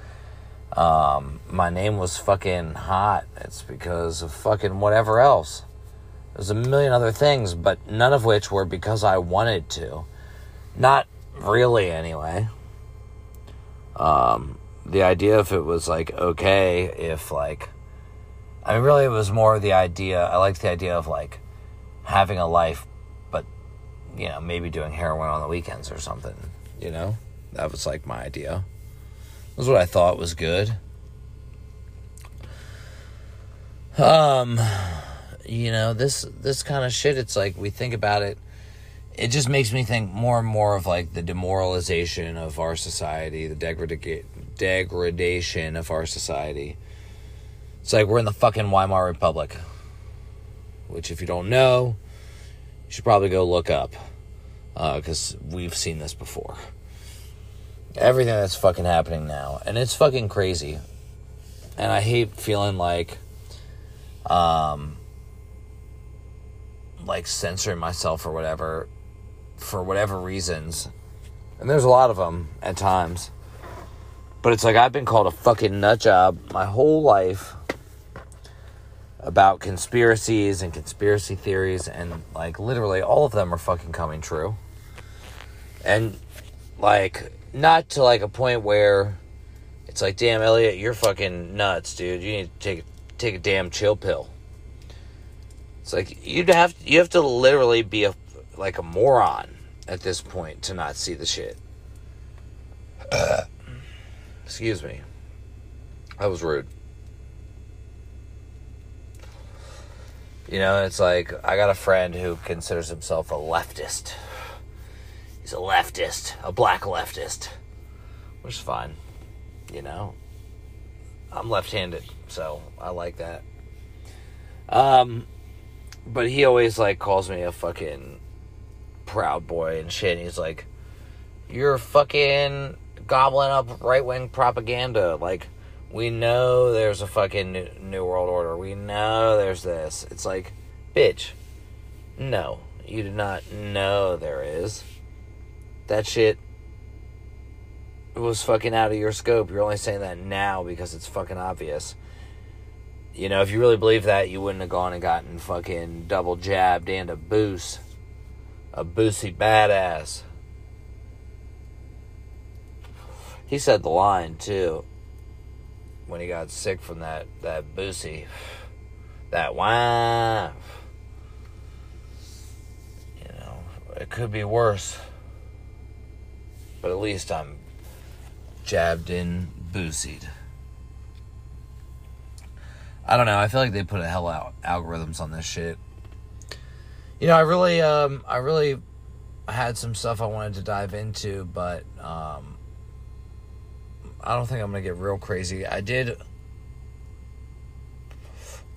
um, my name was fucking hot. It's because of fucking whatever else. There's a million other things, but none of which were because I wanted to. Not really, anyway. Um, the idea if it was like okay, if like, I mean, really, it was more the idea. I liked the idea of like having a life, but you know, maybe doing heroin on the weekends or something. You know, that was like my idea. was what I thought was good. Um, you know this this kind of shit. It's like we think about it. It just makes me think more and more of like the demoralization of our society, the degrada- degradation of our society. It's like we're in the fucking Weimar Republic, which if you don't know, you should probably go look up because uh, we've seen this before. Everything that's fucking happening now, and it's fucking crazy. And I hate feeling like um, like censoring myself or whatever for whatever reasons. And there's a lot of them at times. But it's like I've been called a fucking nut job my whole life about conspiracies and conspiracy theories and like literally all of them are fucking coming true. And like not to like a point where it's like damn Elliot, you're fucking nuts, dude. You need to take take a damn chill pill. It's like you'd have you have to literally be a like a moron at this point to not see the shit. [clears throat] excuse me. That was rude. You know, it's like I got a friend who considers himself a leftist. He's a leftist, a black leftist, which is fine. You know, I'm left-handed, so I like that. Um, but he always like calls me a fucking proud boy and shit. And he's like, "You're fucking gobbling up right wing propaganda. Like, we know there's a fucking new, new world order. We know there's this. It's like, bitch, no, you do not know there is. That shit was fucking out of your scope. You're only saying that now because it's fucking obvious. You know, if you really believe that, you wouldn't have gone and gotten fucking double jabbed and a boost. A boosy badass. He said the line, too. When he got sick from that, that boosie. That wine. You know, it could be worse. But at least I'm jabbed in, boosied. I don't know. I feel like they put a hell out algorithms on this shit. You know, I really, um, I really had some stuff I wanted to dive into, but um, I don't think I'm gonna get real crazy. I did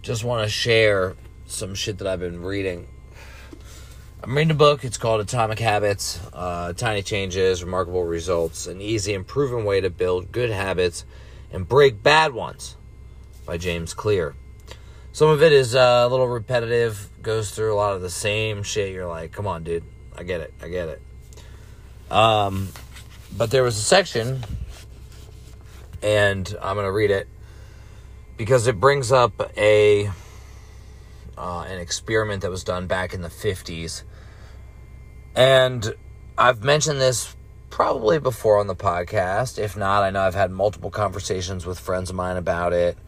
just want to share some shit that I've been reading. I'm reading a book. It's called Atomic Habits uh, Tiny Changes, Remarkable Results, an easy and proven way to build good habits and break bad ones by James Clear. Some of it is uh, a little repetitive, goes through a lot of the same shit. You're like, come on, dude. I get it. I get it. Um, but there was a section, and I'm going to read it because it brings up a uh, an experiment that was done back in the 50s. And I've mentioned this probably before on the podcast. If not, I know I've had multiple conversations with friends of mine about it.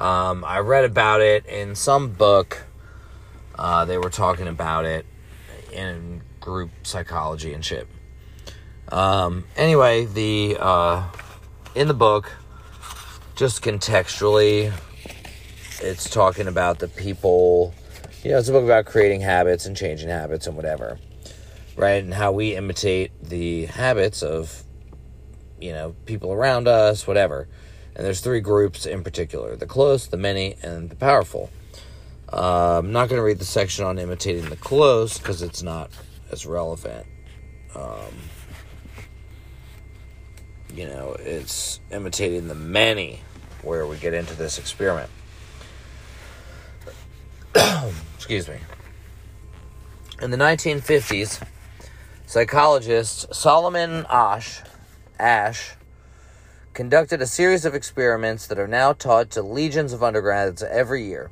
Um, I read about it in some book. Uh, they were talking about it in group psychology and shit. Um, anyway, the uh, in the book, just contextually, it's talking about the people. You know, it's a book about creating habits and changing habits and whatever, right? And how we imitate the habits of, you know, people around us, whatever. And there's three groups in particular the close, the many, and the powerful. Uh, I'm not going to read the section on imitating the close because it's not as relevant. Um, you know, it's imitating the many where we get into this experiment. [coughs] Excuse me. In the 1950s, psychologist Solomon Ash, Asch conducted a series of experiments that are now taught to legions of undergrads every year.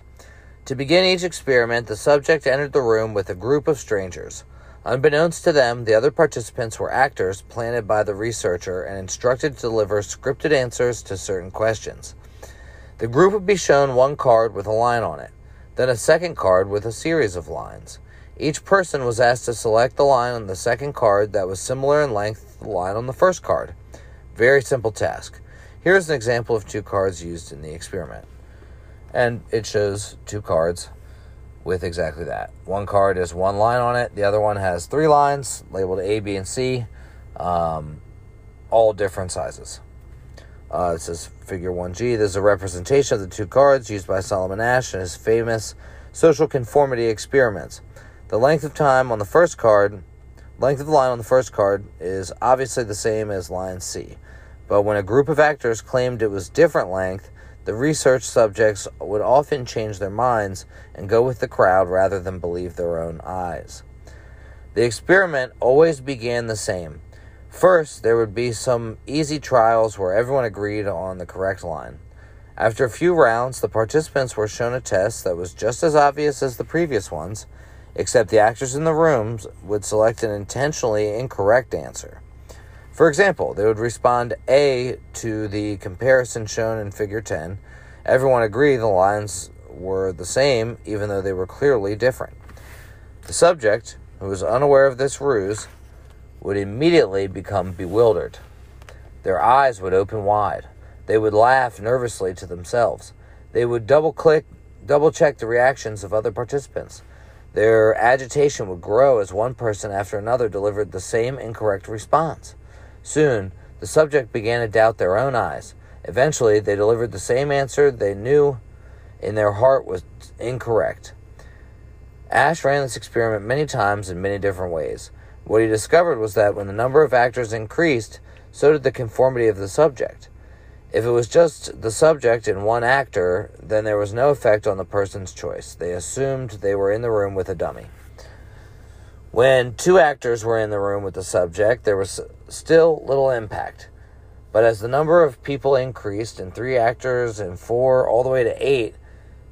To begin each experiment, the subject entered the room with a group of strangers. Unbeknownst to them, the other participants were actors planted by the researcher and instructed to deliver scripted answers to certain questions. The group would be shown one card with a line on it, then a second card with a series of lines. Each person was asked to select the line on the second card that was similar in length to the line on the first card. Very simple task. Here's an example of two cards used in the experiment. And it shows two cards with exactly that. One card has one line on it, the other one has three lines labeled A, B, and C, um, all different sizes. Uh, it says figure 1G. There's a representation of the two cards used by Solomon Asch in his famous social conformity experiments. The length of time on the first card, length of the line on the first card is obviously the same as line C. But when a group of actors claimed it was different length, the research subjects would often change their minds and go with the crowd rather than believe their own eyes. The experiment always began the same. First, there would be some easy trials where everyone agreed on the correct line. After a few rounds, the participants were shown a test that was just as obvious as the previous ones, except the actors in the rooms would select an intentionally incorrect answer. For example, they would respond A to the comparison shown in Figure 10. Everyone agreed the lines were the same, even though they were clearly different. The subject, who was unaware of this ruse, would immediately become bewildered. Their eyes would open wide. They would laugh nervously to themselves. They would double click, double check the reactions of other participants. Their agitation would grow as one person after another delivered the same incorrect response. Soon, the subject began to doubt their own eyes. Eventually, they delivered the same answer they knew in their heart was incorrect. Asch ran this experiment many times in many different ways. What he discovered was that when the number of actors increased, so did the conformity of the subject. If it was just the subject and one actor, then there was no effect on the person's choice. They assumed they were in the room with a dummy. When two actors were in the room with the subject, there was still little impact. But as the number of people increased, and three actors and four, all the way to eight,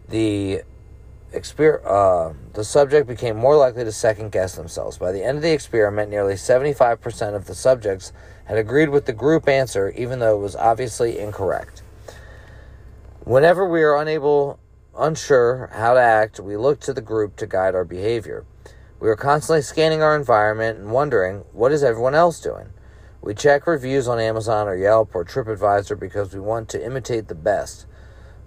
the exper- uh, the subject became more likely to second guess themselves. By the end of the experiment, nearly 75% of the subjects had agreed with the group answer, even though it was obviously incorrect. Whenever we are unable, unsure how to act, we look to the group to guide our behavior. We are constantly scanning our environment and wondering, what is everyone else doing? We check reviews on Amazon or Yelp or TripAdvisor because we want to imitate the best.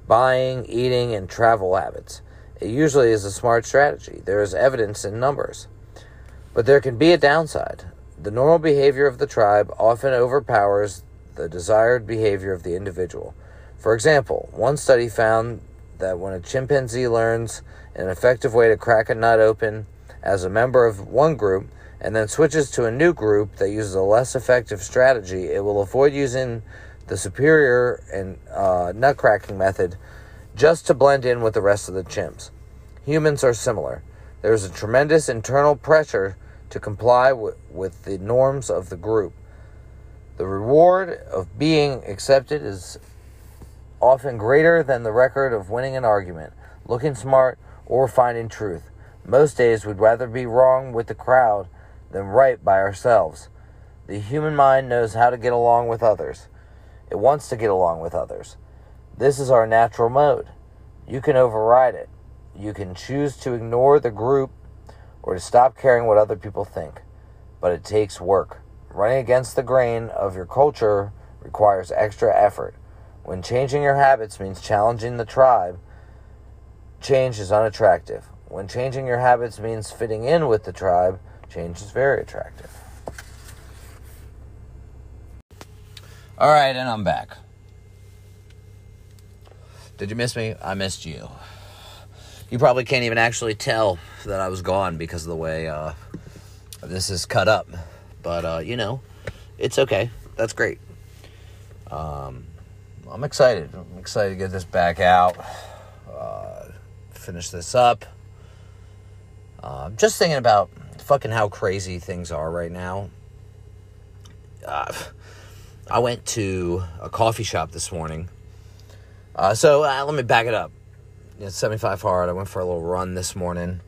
Buying, eating, and travel habits. It usually is a smart strategy. There is evidence in numbers. But there can be a downside. The normal behavior of the tribe often overpowers the desired behavior of the individual. For example, one study found that when a chimpanzee learns an effective way to crack a nut open, as a member of one group and then switches to a new group that uses a less effective strategy, it will avoid using the superior and uh, nut cracking method just to blend in with the rest of the chimps. Humans are similar. There is a tremendous internal pressure to comply with, with the norms of the group. The reward of being accepted is often greater than the record of winning an argument, looking smart, or finding truth. Most days we'd rather be wrong with the crowd than right by ourselves. The human mind knows how to get along with others. It wants to get along with others. This is our natural mode. You can override it. You can choose to ignore the group or to stop caring what other people think. But it takes work. Running against the grain of your culture requires extra effort. When changing your habits means challenging the tribe, change is unattractive. When changing your habits means fitting in with the tribe, change is very attractive. All right, and I'm back. Did you miss me? I missed you. You probably can't even actually tell that I was gone because of the way uh, this is cut up. But, uh, you know, it's okay. That's great. Um, I'm excited. I'm excited to get this back out, uh, finish this up. Uh, I'm just thinking about fucking how crazy things are right now. Uh, I went to a coffee shop this morning. Uh, so let me back it up. It's 75 hard. I went for a little run this morning.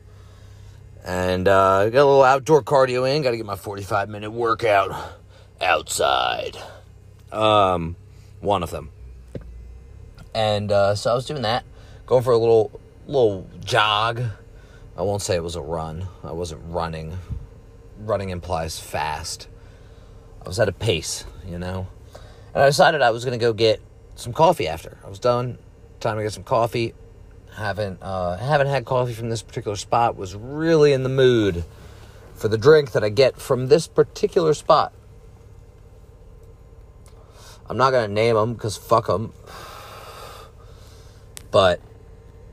And uh, got a little outdoor cardio in. Got to get my 45 minute workout outside. Um, one of them. And uh, so I was doing that, going for a little little jog I won't say it was a run. I wasn't running. Running implies fast. I was at a pace, you know? And I decided I was going to go get some coffee after. I was done. Time to get some coffee. Haven't uh, haven't had coffee from this particular spot. Was really in the mood for the drink that I get from this particular spot. I'm not gonna name them because fuck them. But,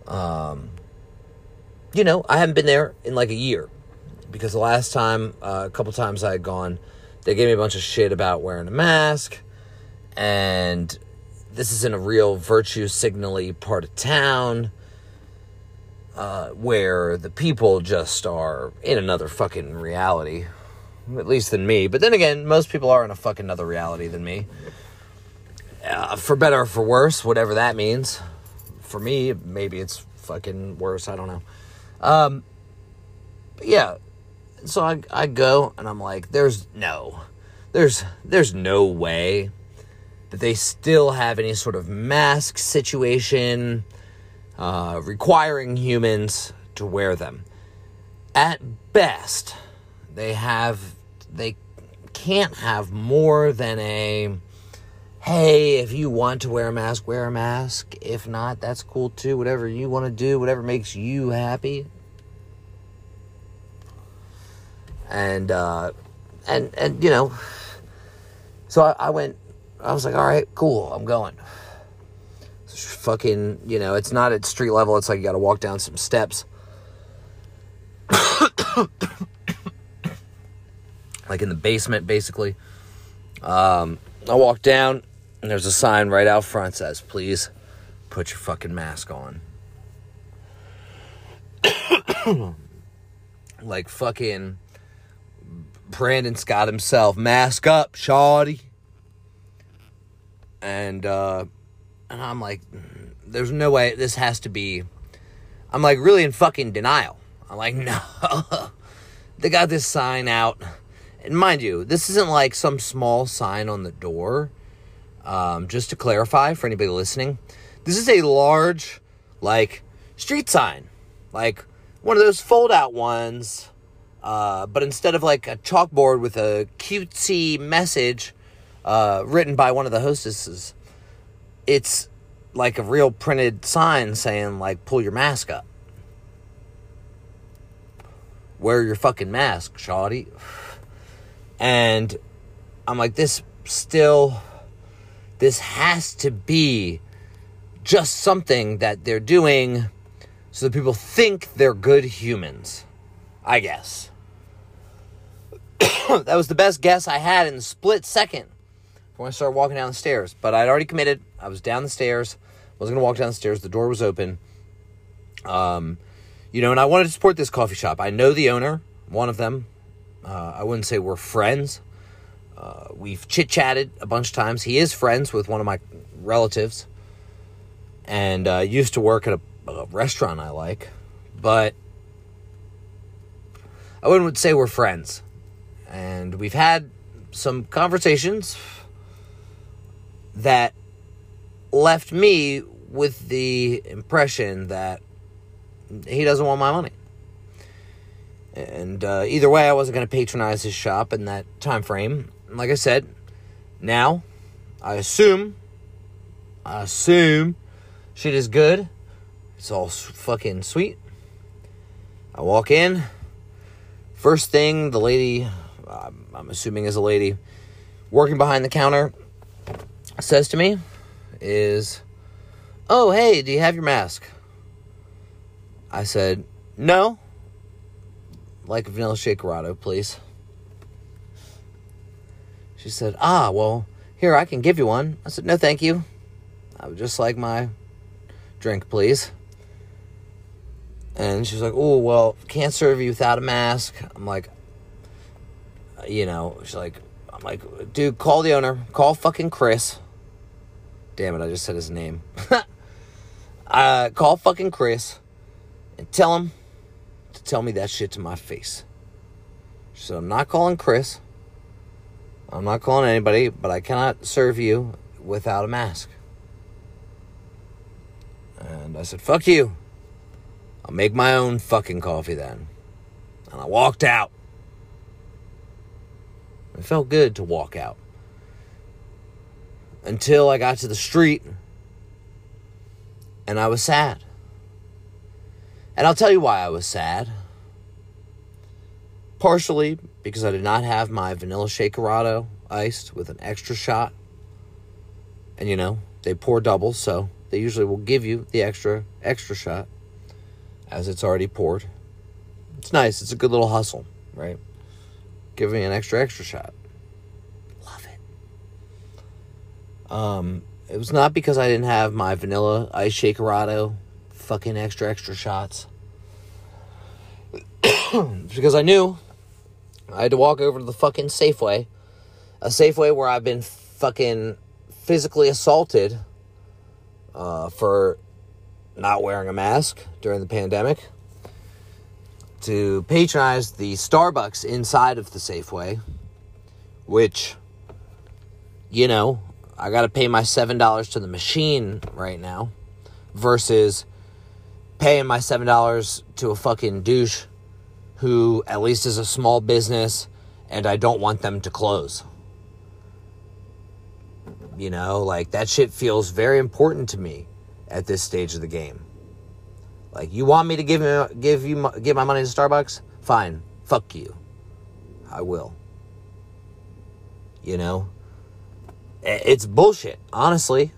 um, you know, I haven't been there in like a year because the last time, uh, a couple times I had gone, they gave me a bunch of shit about wearing a mask, and this isn't a real virtue signally part of town. Uh, where the people just are in another fucking reality, at least than me. But then again, most people are in a fucking other reality than me. Uh, for better or for worse, whatever that means. For me, maybe it's fucking worse. I don't know. Um, yeah. So I I go and I'm like, there's no, there's there's no way that they still have any sort of mask situation uh, requiring humans to wear them. At best, they have they can't have more than a hey, if you want to wear a mask, wear a mask. If not, that's cool too. Whatever you want to do, whatever makes you happy. And uh and and you know, so I, I went I was like, all right, cool, I'm going fucking, you know, it's not at street level. It's like you got to walk down some steps. [coughs] like in the basement, basically. Um, I walk down, and there's a sign right out front says, "Please put your fucking mask on." [coughs] like fucking Brandon Scott himself, mask up, shawty. And uh, and I'm like, there's no way this has to be. I'm like really in fucking denial. I'm like, [laughs] no. they got this sign out. And mind you, this isn't like some small sign on the door. Um, just to clarify for anybody listening, this is a large, like, street sign. Like one of those fold out ones. Uh, but instead of like a chalkboard with a cutesy message uh, written by one of the hostesses, it's like a real printed sign saying like pull your mask up. Wear your fucking mask, shoddy. And I'm like this still this has to be just something that they're doing so that people think they're good humans. I guess. [coughs] that was the best guess I had in the split second I started walking down the stairs. But I'd already committed. I was down the stairs. I was going to walk down the stairs. The door was open. Um, you know, and I wanted to support this coffee shop. I know the owner, one of them. Uh, I wouldn't say we're friends. Uh, we've chit chatted a bunch of times. He is friends with one of my relatives and uh, used to work at a, a restaurant I like. But I wouldn't say we're friends. And we've had some conversations that left me with the impression that he doesn't want my money. And uh, either way, I wasn't going to patronize his shop in that time frame. Like I said, now I assume, I assume shit is good. It's all fucking sweet. I walk in. First thing, the lady, I'm assuming is a lady, working behind the counter, says to me is, Oh, hey, do you have your mask? I said, No. Like vanilla shakerato, please. She said, Ah, well, here, I can give you one. I said, No, thank you. I would just like my drink, please. And she's like, Oh, well, can't serve you without a mask. I'm like, You know, she's like, I'm like, dude, call the owner. Call fucking Chris. Damn it, I just said his name. [laughs] uh, call fucking Chris and tell him to tell me that shit to my face. So I'm not calling Chris. I'm not calling anybody, but I cannot serve you without a mask. And I said, fuck you. I'll make my own fucking coffee then. And I walked out. It felt good to walk out. Until I got to the street and I was sad. And I'll tell you why I was sad. Partially because I did not have my vanilla shakerato iced with an extra shot. And you know, they pour double, so they usually will give you the extra extra shot as it's already poured. It's nice. It's a good little hustle, right? Give me an extra extra shot. Love it. Um, it was not because I didn't have my vanilla ice shakerato fucking extra extra shots. [coughs] because I knew I had to walk over to the fucking Safeway, a Safeway where I've been fucking physically assaulted uh, for not wearing a mask during the pandemic, to patronize the Starbucks inside of the Safeway, which, you know, I got to pay my $7 to the machine right now versus paying my $7 to a fucking douche who at least is a small business and I don't want them to close. You know, like that shit feels very important to me at this stage of the game. Like you want me to give me give you give my money to Starbucks? Fine. Fuck you. I will. You know? Eh, it's bullshit, honestly.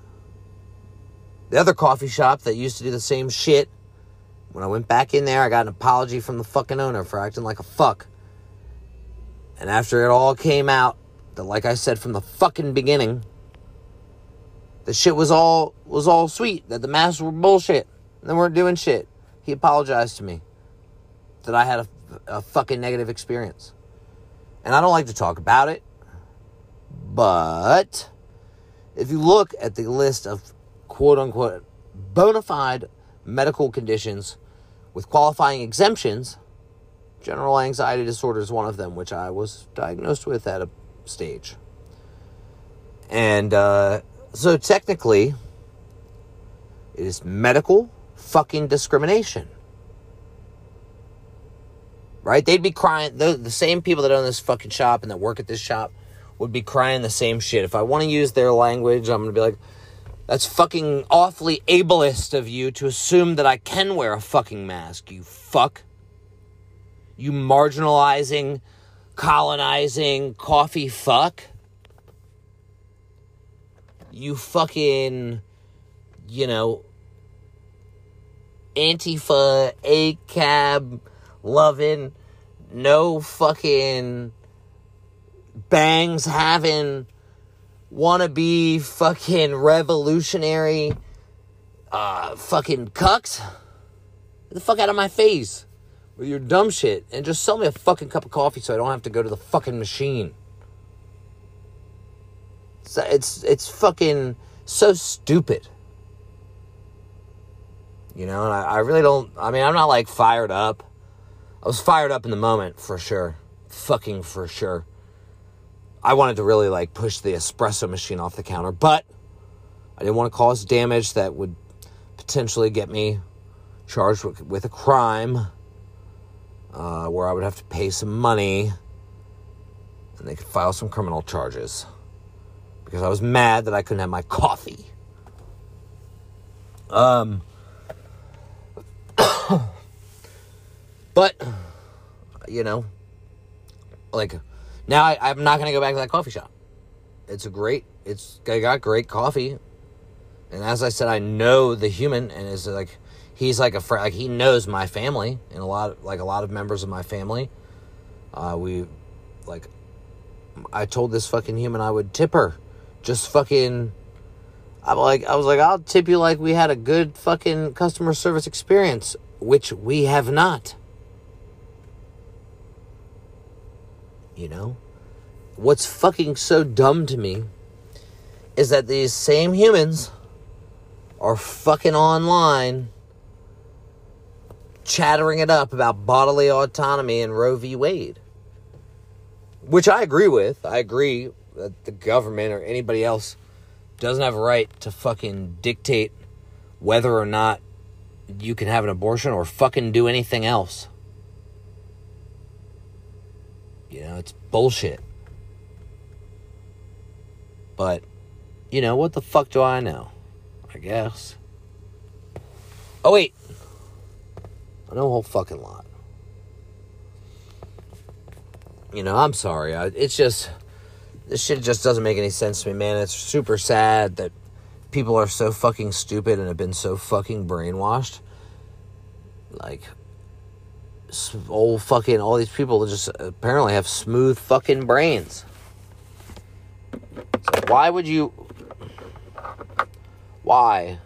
The other coffee shop that used to do the same shit, when I went back in there, I got an apology from the fucking owner for acting like a fuck. And after it all came out, that like I said from the fucking beginning, the shit was all was all sweet, that the masks were bullshit. And they weren't doing shit. He apologized to me that I had a, a fucking negative experience. And I don't like to talk about it, but if you look at the list of quote unquote bona fide medical conditions with qualifying exemptions, general anxiety disorder is one of them, which I was diagnosed with at a stage. And uh, so technically, it is medical fucking discrimination. Right? They'd be crying, the, the same people that own this fucking shop and that work at this shop would be crying the same shit. If I want to use their language, I'm going to be like, that's fucking awfully ableist of you to assume that I can wear a fucking mask, you fuck. You marginalizing, colonizing, coffee fuck. You fucking, you know, Antifa, ACAB, loving, no fucking bangs having wannabe fucking revolutionary uh fucking cucks. Get the fuck out of my face with your dumb shit and just sell me a fucking cup of coffee so I don't have to go to the fucking machine. It's it's, it's fucking so stupid. You know, and I, I really don't I mean I'm not like fired up. I was fired up in the moment for sure. Fucking for sure. I wanted to really like push the espresso machine off the counter, but I didn't want to cause damage that would potentially get me charged with, a crime uh, where I would have to pay some money and they could file some criminal charges because I was mad that I couldn't have my coffee. Um, [coughs] but, you know, like now I, am not going to go back to that coffee shop. It's a great, it's I got great coffee, and as I said, I know the human, and it's like he's like a friend, like he knows my family and a lot, of, like a lot of members of my family. Uh, we, like, I told this fucking human I would tip her, just fucking. I'm like, I was like, I'll tip you like we had a good fucking customer service experience, which we have not. You know? What's fucking so dumb to me is that these same humans are fucking online chattering it up about bodily autonomy and Roe v. Wade. Which I agree with. I agree that the government or anybody else doesn't have a right to fucking dictate whether or not you can have an abortion or fucking do anything else. You know, it's bullshit. But you know, what the fuck do I know? I guess. Oh, wait. I know a whole fucking lot. You know, I'm sorry. I, it's just, this shit just doesn't make any sense to me, man. It's super sad that people are so fucking stupid and have been so fucking brainwashed. Like, old fucking, all these people just apparently have smooth fucking brains. So why would you, why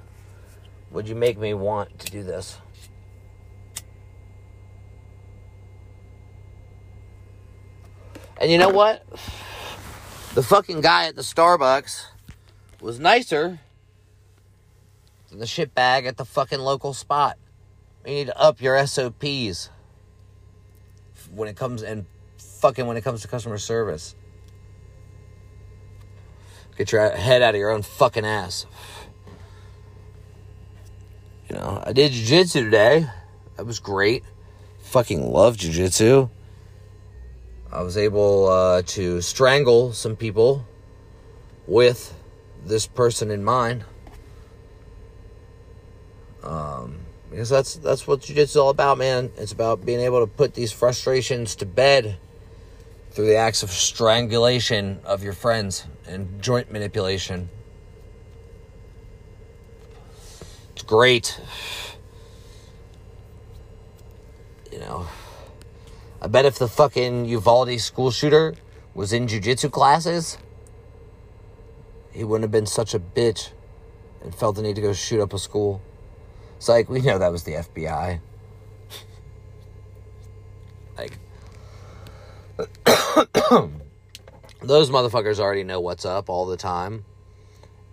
would you make me want to do this? And you know what? The fucking guy at the Starbucks was nicer than the shit bag at the fucking local spot. You need to up your SOPs when it comes and fucking when it comes to customer service. Get your head out of your own fucking ass. You know, I did jujitsu today. That was great. Fucking love jujitsu. I was able uh, to strangle some people with this person in mind. Um, because that's that's what jiu-jitsu is all about, man. It's about being able to put these frustrations to bed through the acts of strangulation of your friends and joint manipulation. It's great. You know, I bet if the fucking Uvalde school shooter was in jiu-jitsu classes, he wouldn't have been such a bitch and felt the need to go shoot up a school. It's like, we know that was the FBI. like, [coughs] those motherfuckers already know what's up all the time.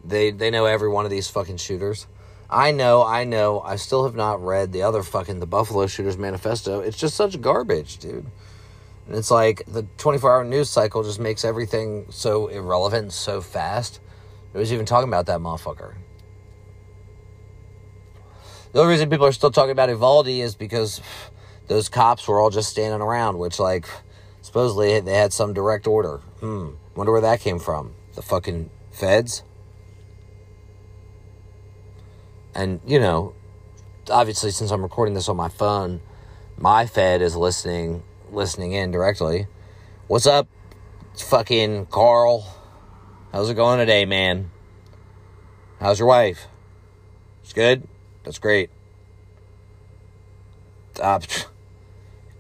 They they know every one of these fucking shooters. I know, I know. I still have not read the other fucking the Buffalo Shooters Manifesto. It's just such garbage, dude. And it's like the 24 hour news cycle just makes everything so irrelevant so fast. It was even talking about that motherfucker. The only reason people are still talking about Uvalde is because those cops were all just standing around, which, like, supposedly they had some direct order. Hmm. Wonder where that came from. The fucking feds? And, you know, obviously, since I'm recording this on my phone, my Fed is listening listening in directly. What's up, fucking Carl? How's it going today, man? How's your wife? It's good. That's great. Uh,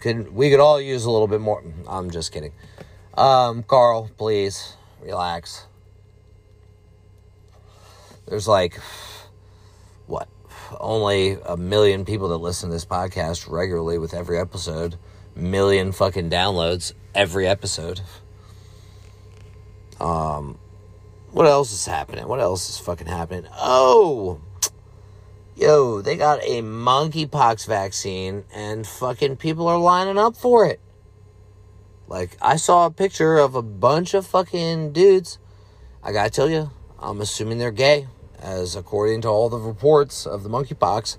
could we could all use a little bit more? I'm just kidding. Um, Carl, please relax. There's like what? Only a million people that listen to this podcast regularly with every episode. Million fucking downloads every episode. Um, what else is happening? What else is fucking happening? Oh, yo, they got a monkeypox vaccine and fucking people are lining up for it. Like, I saw a picture of a bunch of fucking dudes. I gotta tell you, I'm assuming they're gay, as according to all the reports of the monkeypox,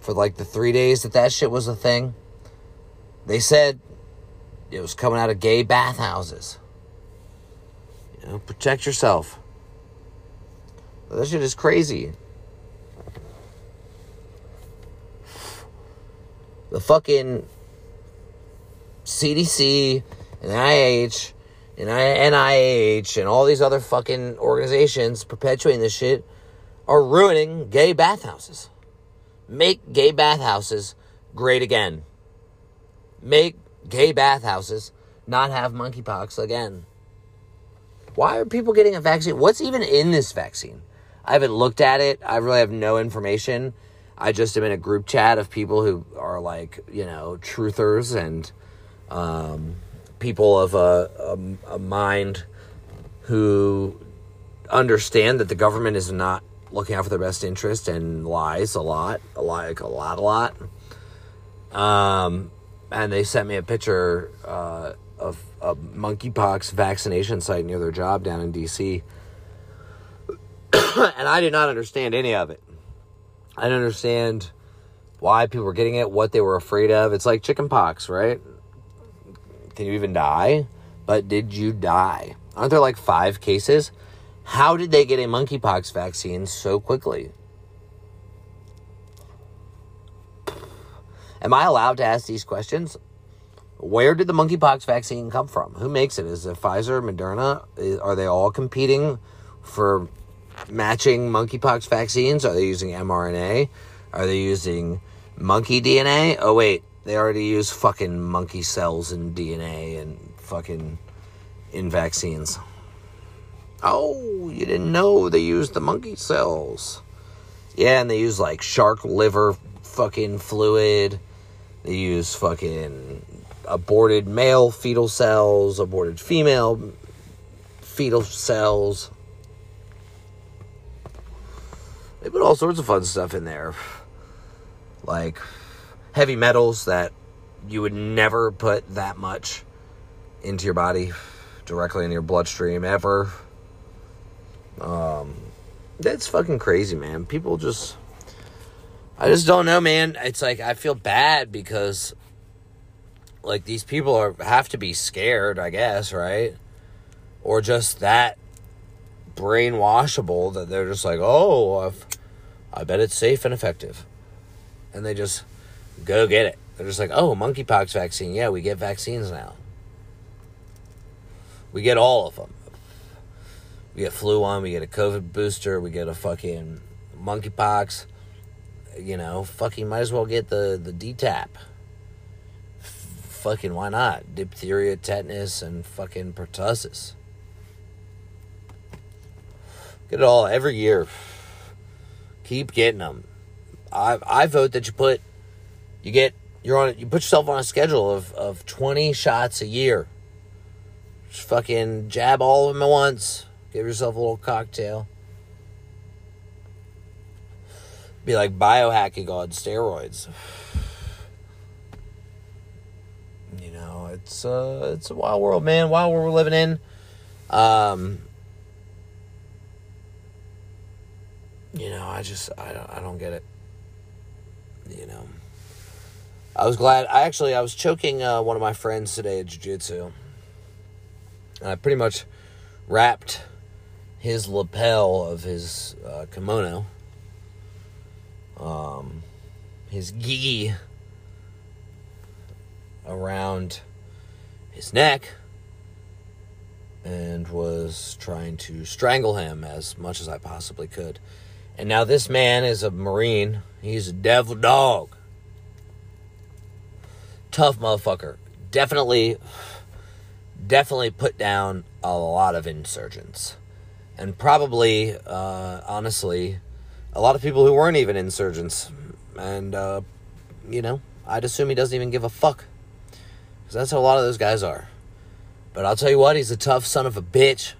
for like the three days that that shit was a thing, they said it was coming out of gay bathhouses. You know, protect yourself. That shit is crazy. The fucking CDC and NIH and NIH and all these other fucking organizations perpetuating this shit are ruining gay bathhouses. Make gay bathhouses great again. Make gay bathhouses not have monkeypox again. Why are people getting a vaccine? What's even in this vaccine? I haven't looked at it. I really have no information. I just am in a group chat of people who are like, you know, truthers and um, people of a, a, a mind who understand that the government is not looking out for their best interest and lies a lot, like a lot, a lot. Um, and they sent me a picture uh, of a monkeypox vaccination site near their job down in D.C. [coughs] and I did not understand any of it. I don't understand why people were getting it, what they were afraid of. It's like chicken pox, right? Can you even die? But did you die? Aren't there like five cases? How did they get a monkeypox vaccine so quickly? Am I allowed to ask these questions? Where did the monkeypox vaccine come from? Who makes it? Is it Pfizer, Moderna? Are they all competing for matching monkeypox vaccines? Are they using mRNA? Are they using monkey DNA? Oh, wait, they already use fucking monkey cells and DNA and fucking in vaccines. Oh, you didn't know they used the monkey cells. Yeah, and they use like shark liver fucking fluid. They use fucking aborted male fetal cells, aborted female fetal cells. They put all sorts of fun stuff in there. Like heavy metals that you would never put that much into your body directly in your bloodstream ever. Um, that's fucking crazy, man. People just, I just don't know, man. It's like I feel bad because, like, these people are have to be scared, I guess, right? Or just that brainwashable that they're just like, oh, I've, I bet it's safe and effective, and they just go get it. They're just like, oh, monkeypox vaccine. Yeah, we get vaccines now. We get all of them. We get flu one, we get a COVID booster, we get a fucking monkeypox. You know, fucking might as well get the the DTaP. F- fucking why not? Diphtheria, tetanus, and fucking pertussis. Get it all every year. Keep getting them. I I vote that you put you get you're on you put yourself on a schedule of of 20 shots a year. Just fucking jab all of them at once. Give yourself a little cocktail. Be like biohacking on steroids. [sighs] You know, it's uh it's a wild world, man. Wild world we're living in. Um You know, I just I don't I don't get it. You know. I was glad I actually I was choking uh, one of my friends today at jiu-jitsu. And I pretty much wrapped his lapel of his uh, kimono, um, his gi around his neck, and was trying to strangle him as much as I possibly could. And now this man is a Marine. He's a devil dog. Tough motherfucker. Definitely, definitely put down a lot of insurgents and probably, uh, honestly, a lot of people who weren't even insurgents. And, uh, you know, I'd assume he doesn't even give a fuck. Because that's how a lot of those guys are. But I'll tell you what, he's a tough son of a bitch.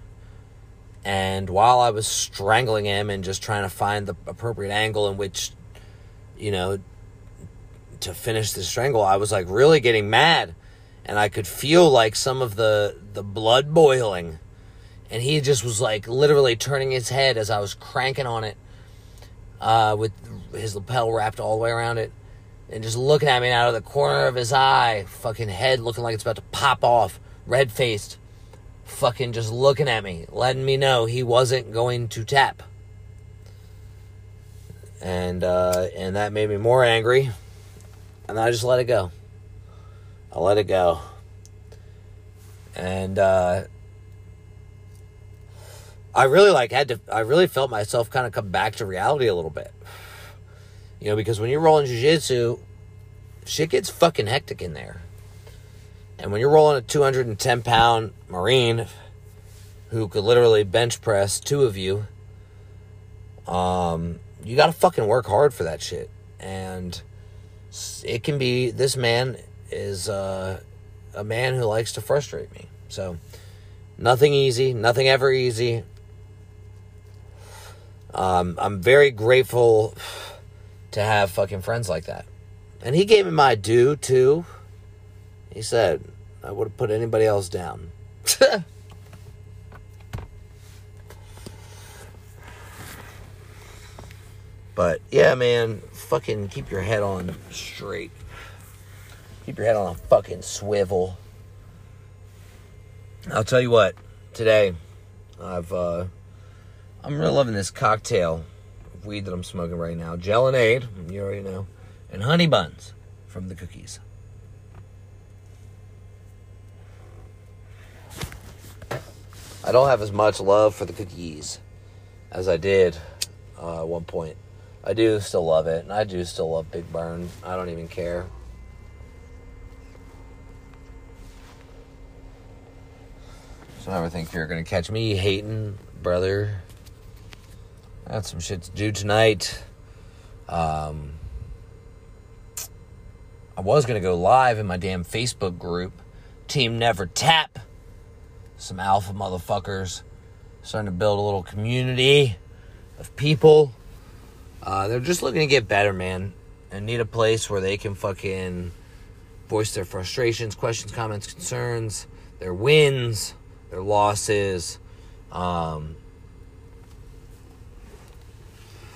And while I was strangling him and just trying to find the appropriate angle in which, you know, to finish the strangle, I was like really getting mad. And I could feel like some of the, the blood boiling. And he just was like literally turning his head as I was cranking on it, uh, with his lapel wrapped all the way around it, and just looking at me out of the corner of his eye, fucking head looking like it's about to pop off, red faced, fucking just looking at me, letting me know he wasn't going to tap. And uh, and that made me more angry, and I just let it go. I let it go. And uh, I really like had to I really felt myself kind of come back to reality a little bit. You know, because when you're rolling jiu-jitsu, shit gets fucking hectic in there. And when you're rolling a 210 pound Marine who could literally bench press two of you, um, you gotta fucking work hard for that shit. And it can be, this man is uh, a man who likes to frustrate me. So, nothing easy, nothing ever easy. Um, I'm very grateful to have fucking friends like that. And he gave me my due too. He said, I would have put anybody else down. [laughs] but yeah, man, fucking keep your head on straight. Keep your head on a fucking swivel. I'll tell you what, today I've uh I'm really loving this cocktail of weed that I'm smoking right now. Gelonade, you already know, and honey buns from the cookies. I don't have as much love for the cookies as I did uh, at one point. I do still love it, and I do still love Big Burn. I don't even care. So never think you're gonna catch me hating, brother. I got some shit to do tonight. Um, I was gonna go live in my damn Facebook group, Team Never Tap. Some alpha motherfuckers starting to build a little community of people. Uh, they're just looking to get better, man, and need a place where they can fucking voice their frustrations, questions, comments, concerns, their wins their losses, um,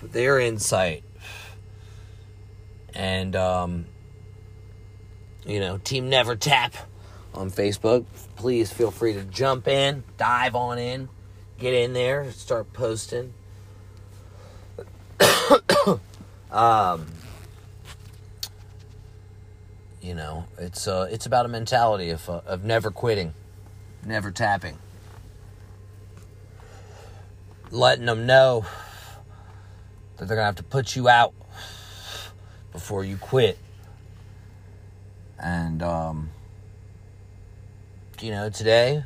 their insight, and um, you know, Team Never Tap on Facebook. Please feel free to jump in, dive on in, get in there, start posting. [coughs] um, you know, it's uh, it's about a mentality of uh, of never quitting never tapping. Letting them know that they're to have to put you out before you quit. And, um, you know, today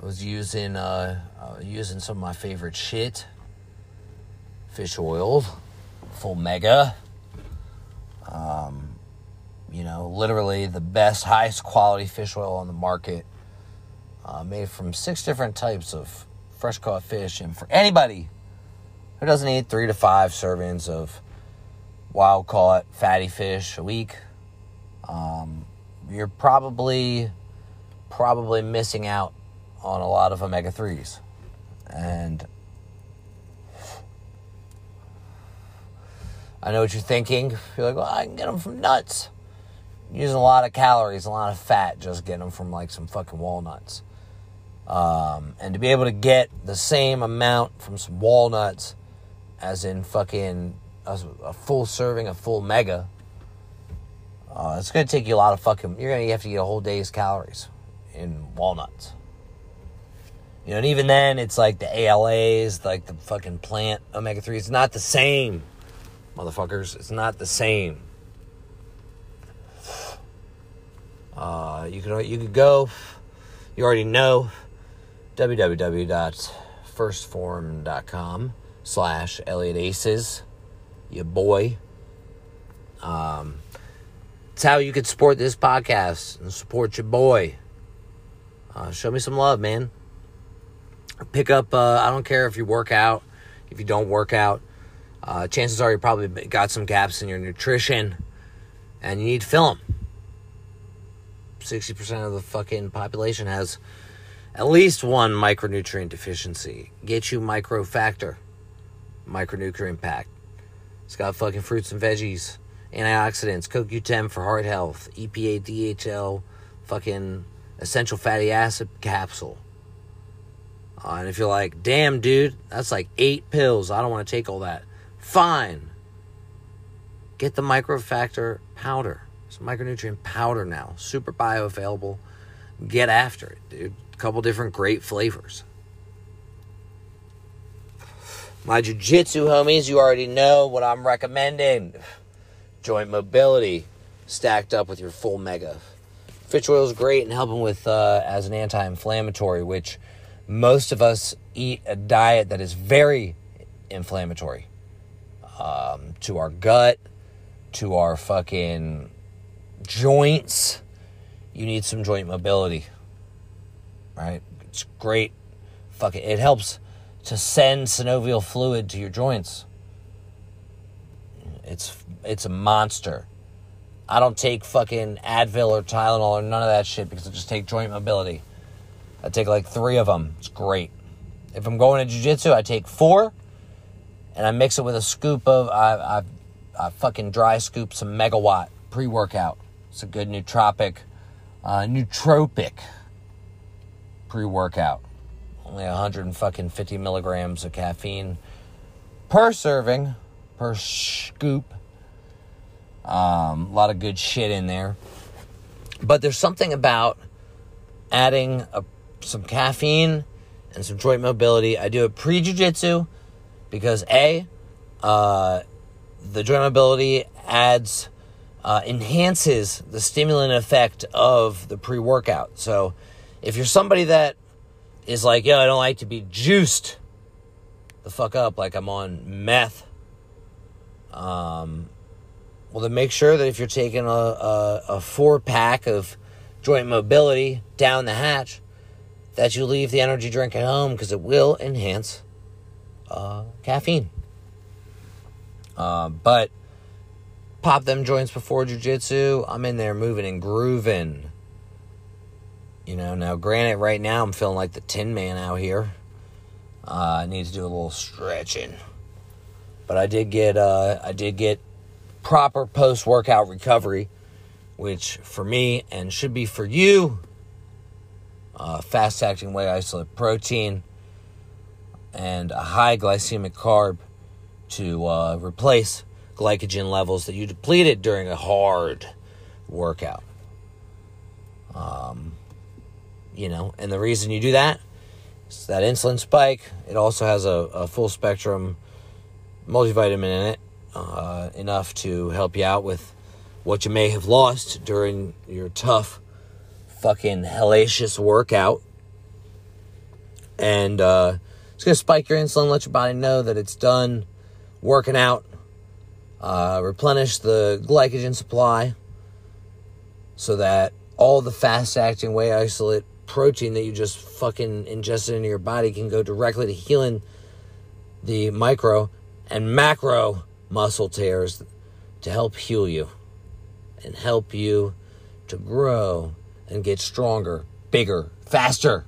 I was using, uh, uh, using some of my favorite shit fish oil, full mega. Um, you know, literally the best, highest quality fish oil on the market uh, made from six different types of fresh caught fish. And for anybody who doesn't eat three to five servings of wild caught fatty fish a week, um, you're probably probably missing out on a lot of omega 3s. And I know what you're thinking. You're like, well, I can get them from nuts. using a lot of calories, a lot of fat, just getting them from like some fucking walnuts. Um, and to be able to get the same amount from some walnuts as in fucking a, a full serving, a full mega, uh, it's going to take you a lot of fucking, you're going to have to eat a whole day's calories in walnuts. You know, and even then, it's like the ALAs, like the fucking plant omega 3. It's not the same, motherfuckers. It's not the same. Uh, you can you could go. You already know www.firstform.com slash Elliot Aces, your boy. Um, it's how you can support this podcast and support your boy. Uh, show me some love, man. Pick up, uh, I don't care if you work out, if you don't work out. Uh, chances are you probably got some gaps in your nutrition and you need to fill them. 60% of the fucking population has at least one micronutrient deficiency. Get you microfactor, micronutrient pack. It's got fucking fruits and veggies, antioxidants, CoQ10 for heart health, EPA, DHL, fucking essential fatty acid capsule. Uh, and if you're like, damn, dude, that's like eight pills. I don't want to take all that. Fine. Get the microfactor powder. It's micronutrient powder now. Super bioavailable. Get after it, dude A couple different great flavors. My jiu-jitsu homies, you already know what I'm recommending. Joint mobility stacked up with your full mega. Fish oil is great in helping with uh, as an anti-inflammatory, which most of us eat a diet that is very inflammatory um, to our gut, to our fucking joints. You need some joint mobility right? It's great. Fuck it. It helps to send synovial fluid to your joints. It's it's a monster. I don't take fucking Advil or Tylenol or none of that shit because I just take joint mobility. I take like three of them. It's great. If I'm going to jiu-jitsu, I take four, and I mix it with a scoop of I, I, I fucking dry scoop some megawatt pre-workout. It's a good nootropic, uh, nootropic pre workout. only 150 milligrams of caffeine per serving, per scoop. Um, a lot of good shit in there. But there's something about adding a, some caffeine and some joint mobility. I do it pre jujitsu because A, uh, the joint mobility adds, uh, enhances the stimulant effect of the pre workout. So if you're somebody that is like, yo, I don't like to be juiced the fuck up like I'm on meth, um, well, then make sure that if you're taking a, a, a four pack of joint mobility down the hatch, that you leave the energy drink at home because it will enhance uh, caffeine. Uh, but pop them joints before jujitsu. I'm in there moving and grooving. You know, now granted, right now I'm feeling like the Tin Man out here. Uh, I need to do a little stretching, but I did get uh, I did get proper post workout recovery, which for me and should be for you. Uh, fast acting whey isolate protein and a high glycemic carb to uh, replace glycogen levels that you depleted during a hard workout. Um, you know, and the reason you do that is that insulin spike. It also has a, a full spectrum multivitamin in it, uh, enough to help you out with what you may have lost during your tough, fucking hellacious workout. And uh, it's going to spike your insulin, let your body know that it's done working out, uh, replenish the glycogen supply so that all the fast acting whey isolate protein that you just fucking ingested into your body can go directly to healing the micro and macro muscle tears to help heal you and help you to grow and get stronger, bigger, faster,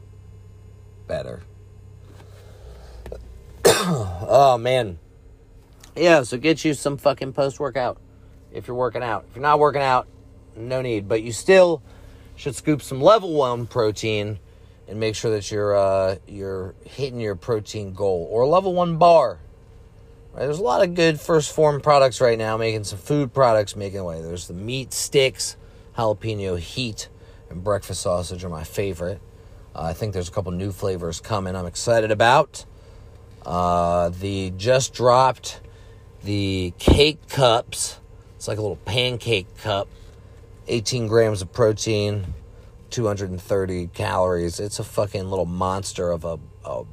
better. [coughs] oh man. Yeah, so get you some fucking post workout if you're working out. If you're not working out, no need, but you still should scoop some level 1 protein and make sure that you're uh, you're hitting your protein goal or a level 1 bar. Right? There's a lot of good first form products right now making some food products making away. There's the meat sticks, jalapeno heat, and breakfast sausage are my favorite. Uh, I think there's a couple new flavors coming I'm excited about. Uh, the just dropped the cake cups. It's like a little pancake cup. 18 grams of protein, 230 calories. It's a fucking little monster of a, a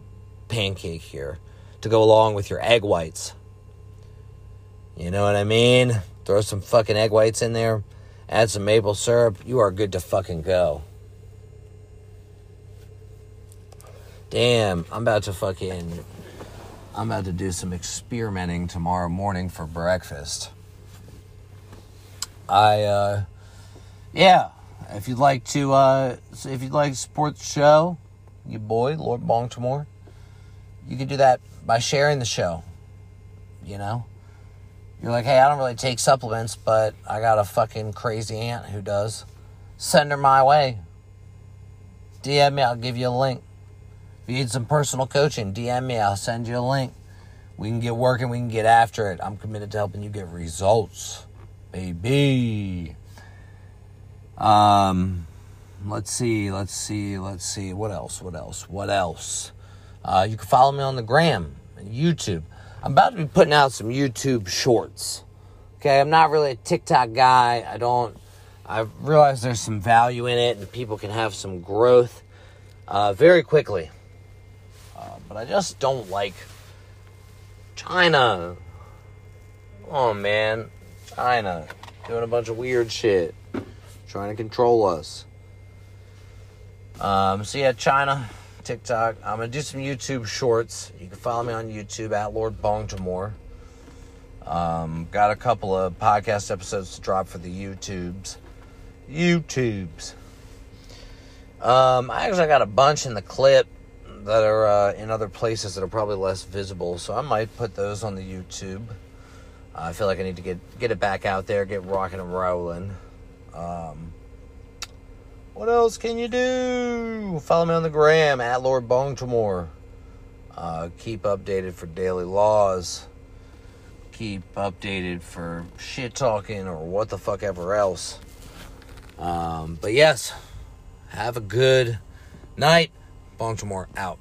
pancake here to go along with your egg whites. You know what I mean? Throw some fucking egg whites in there, add some maple syrup. You are good to fucking go. Damn, I'm about to fucking I'm about to do some experimenting tomorrow morning for breakfast. I, uh, yeah, if you'd like to, uh, if you'd like to support the show, your boy, Lord Baltimore, you can do that by sharing the show. You know? You're like, hey, I don't really take supplements, but I got a fucking crazy aunt who does. Send her my way. DM me, I'll give you a link. If you need some personal coaching, DM me. I'll send you a link. We can get working. We can get after it. I'm committed to helping you get results, baby. Um, let's see. Let's see. Let's see. What else? What else? What else? Uh, you can follow me on the gram and YouTube. I'm about to be putting out some YouTube shorts. Okay, I'm not really a TikTok guy. I don't. I realize there's some value in it, and people can have some growth uh, very quickly but I just don't like China. Oh man, China doing a bunch of weird shit, trying to control us. Um, so yeah, China, TikTok. I'm gonna do some YouTube shorts. You can follow me on YouTube at Lord Baltimore. Um, got a couple of podcast episodes to drop for the YouTubes. YouTubes. Um, I actually got a bunch in the clip that are uh, in other places that are probably less visible. So I might put those on the YouTube. Uh, I feel like I need to get get it back out there, get rocking and rolling. Um, What else can you do? Follow me on the gram at Lord Baltimore. Uh, keep updated for daily laws. Keep updated for shit talking or what the fuck ever else. Um, but yes, have a good night. Baltimore out.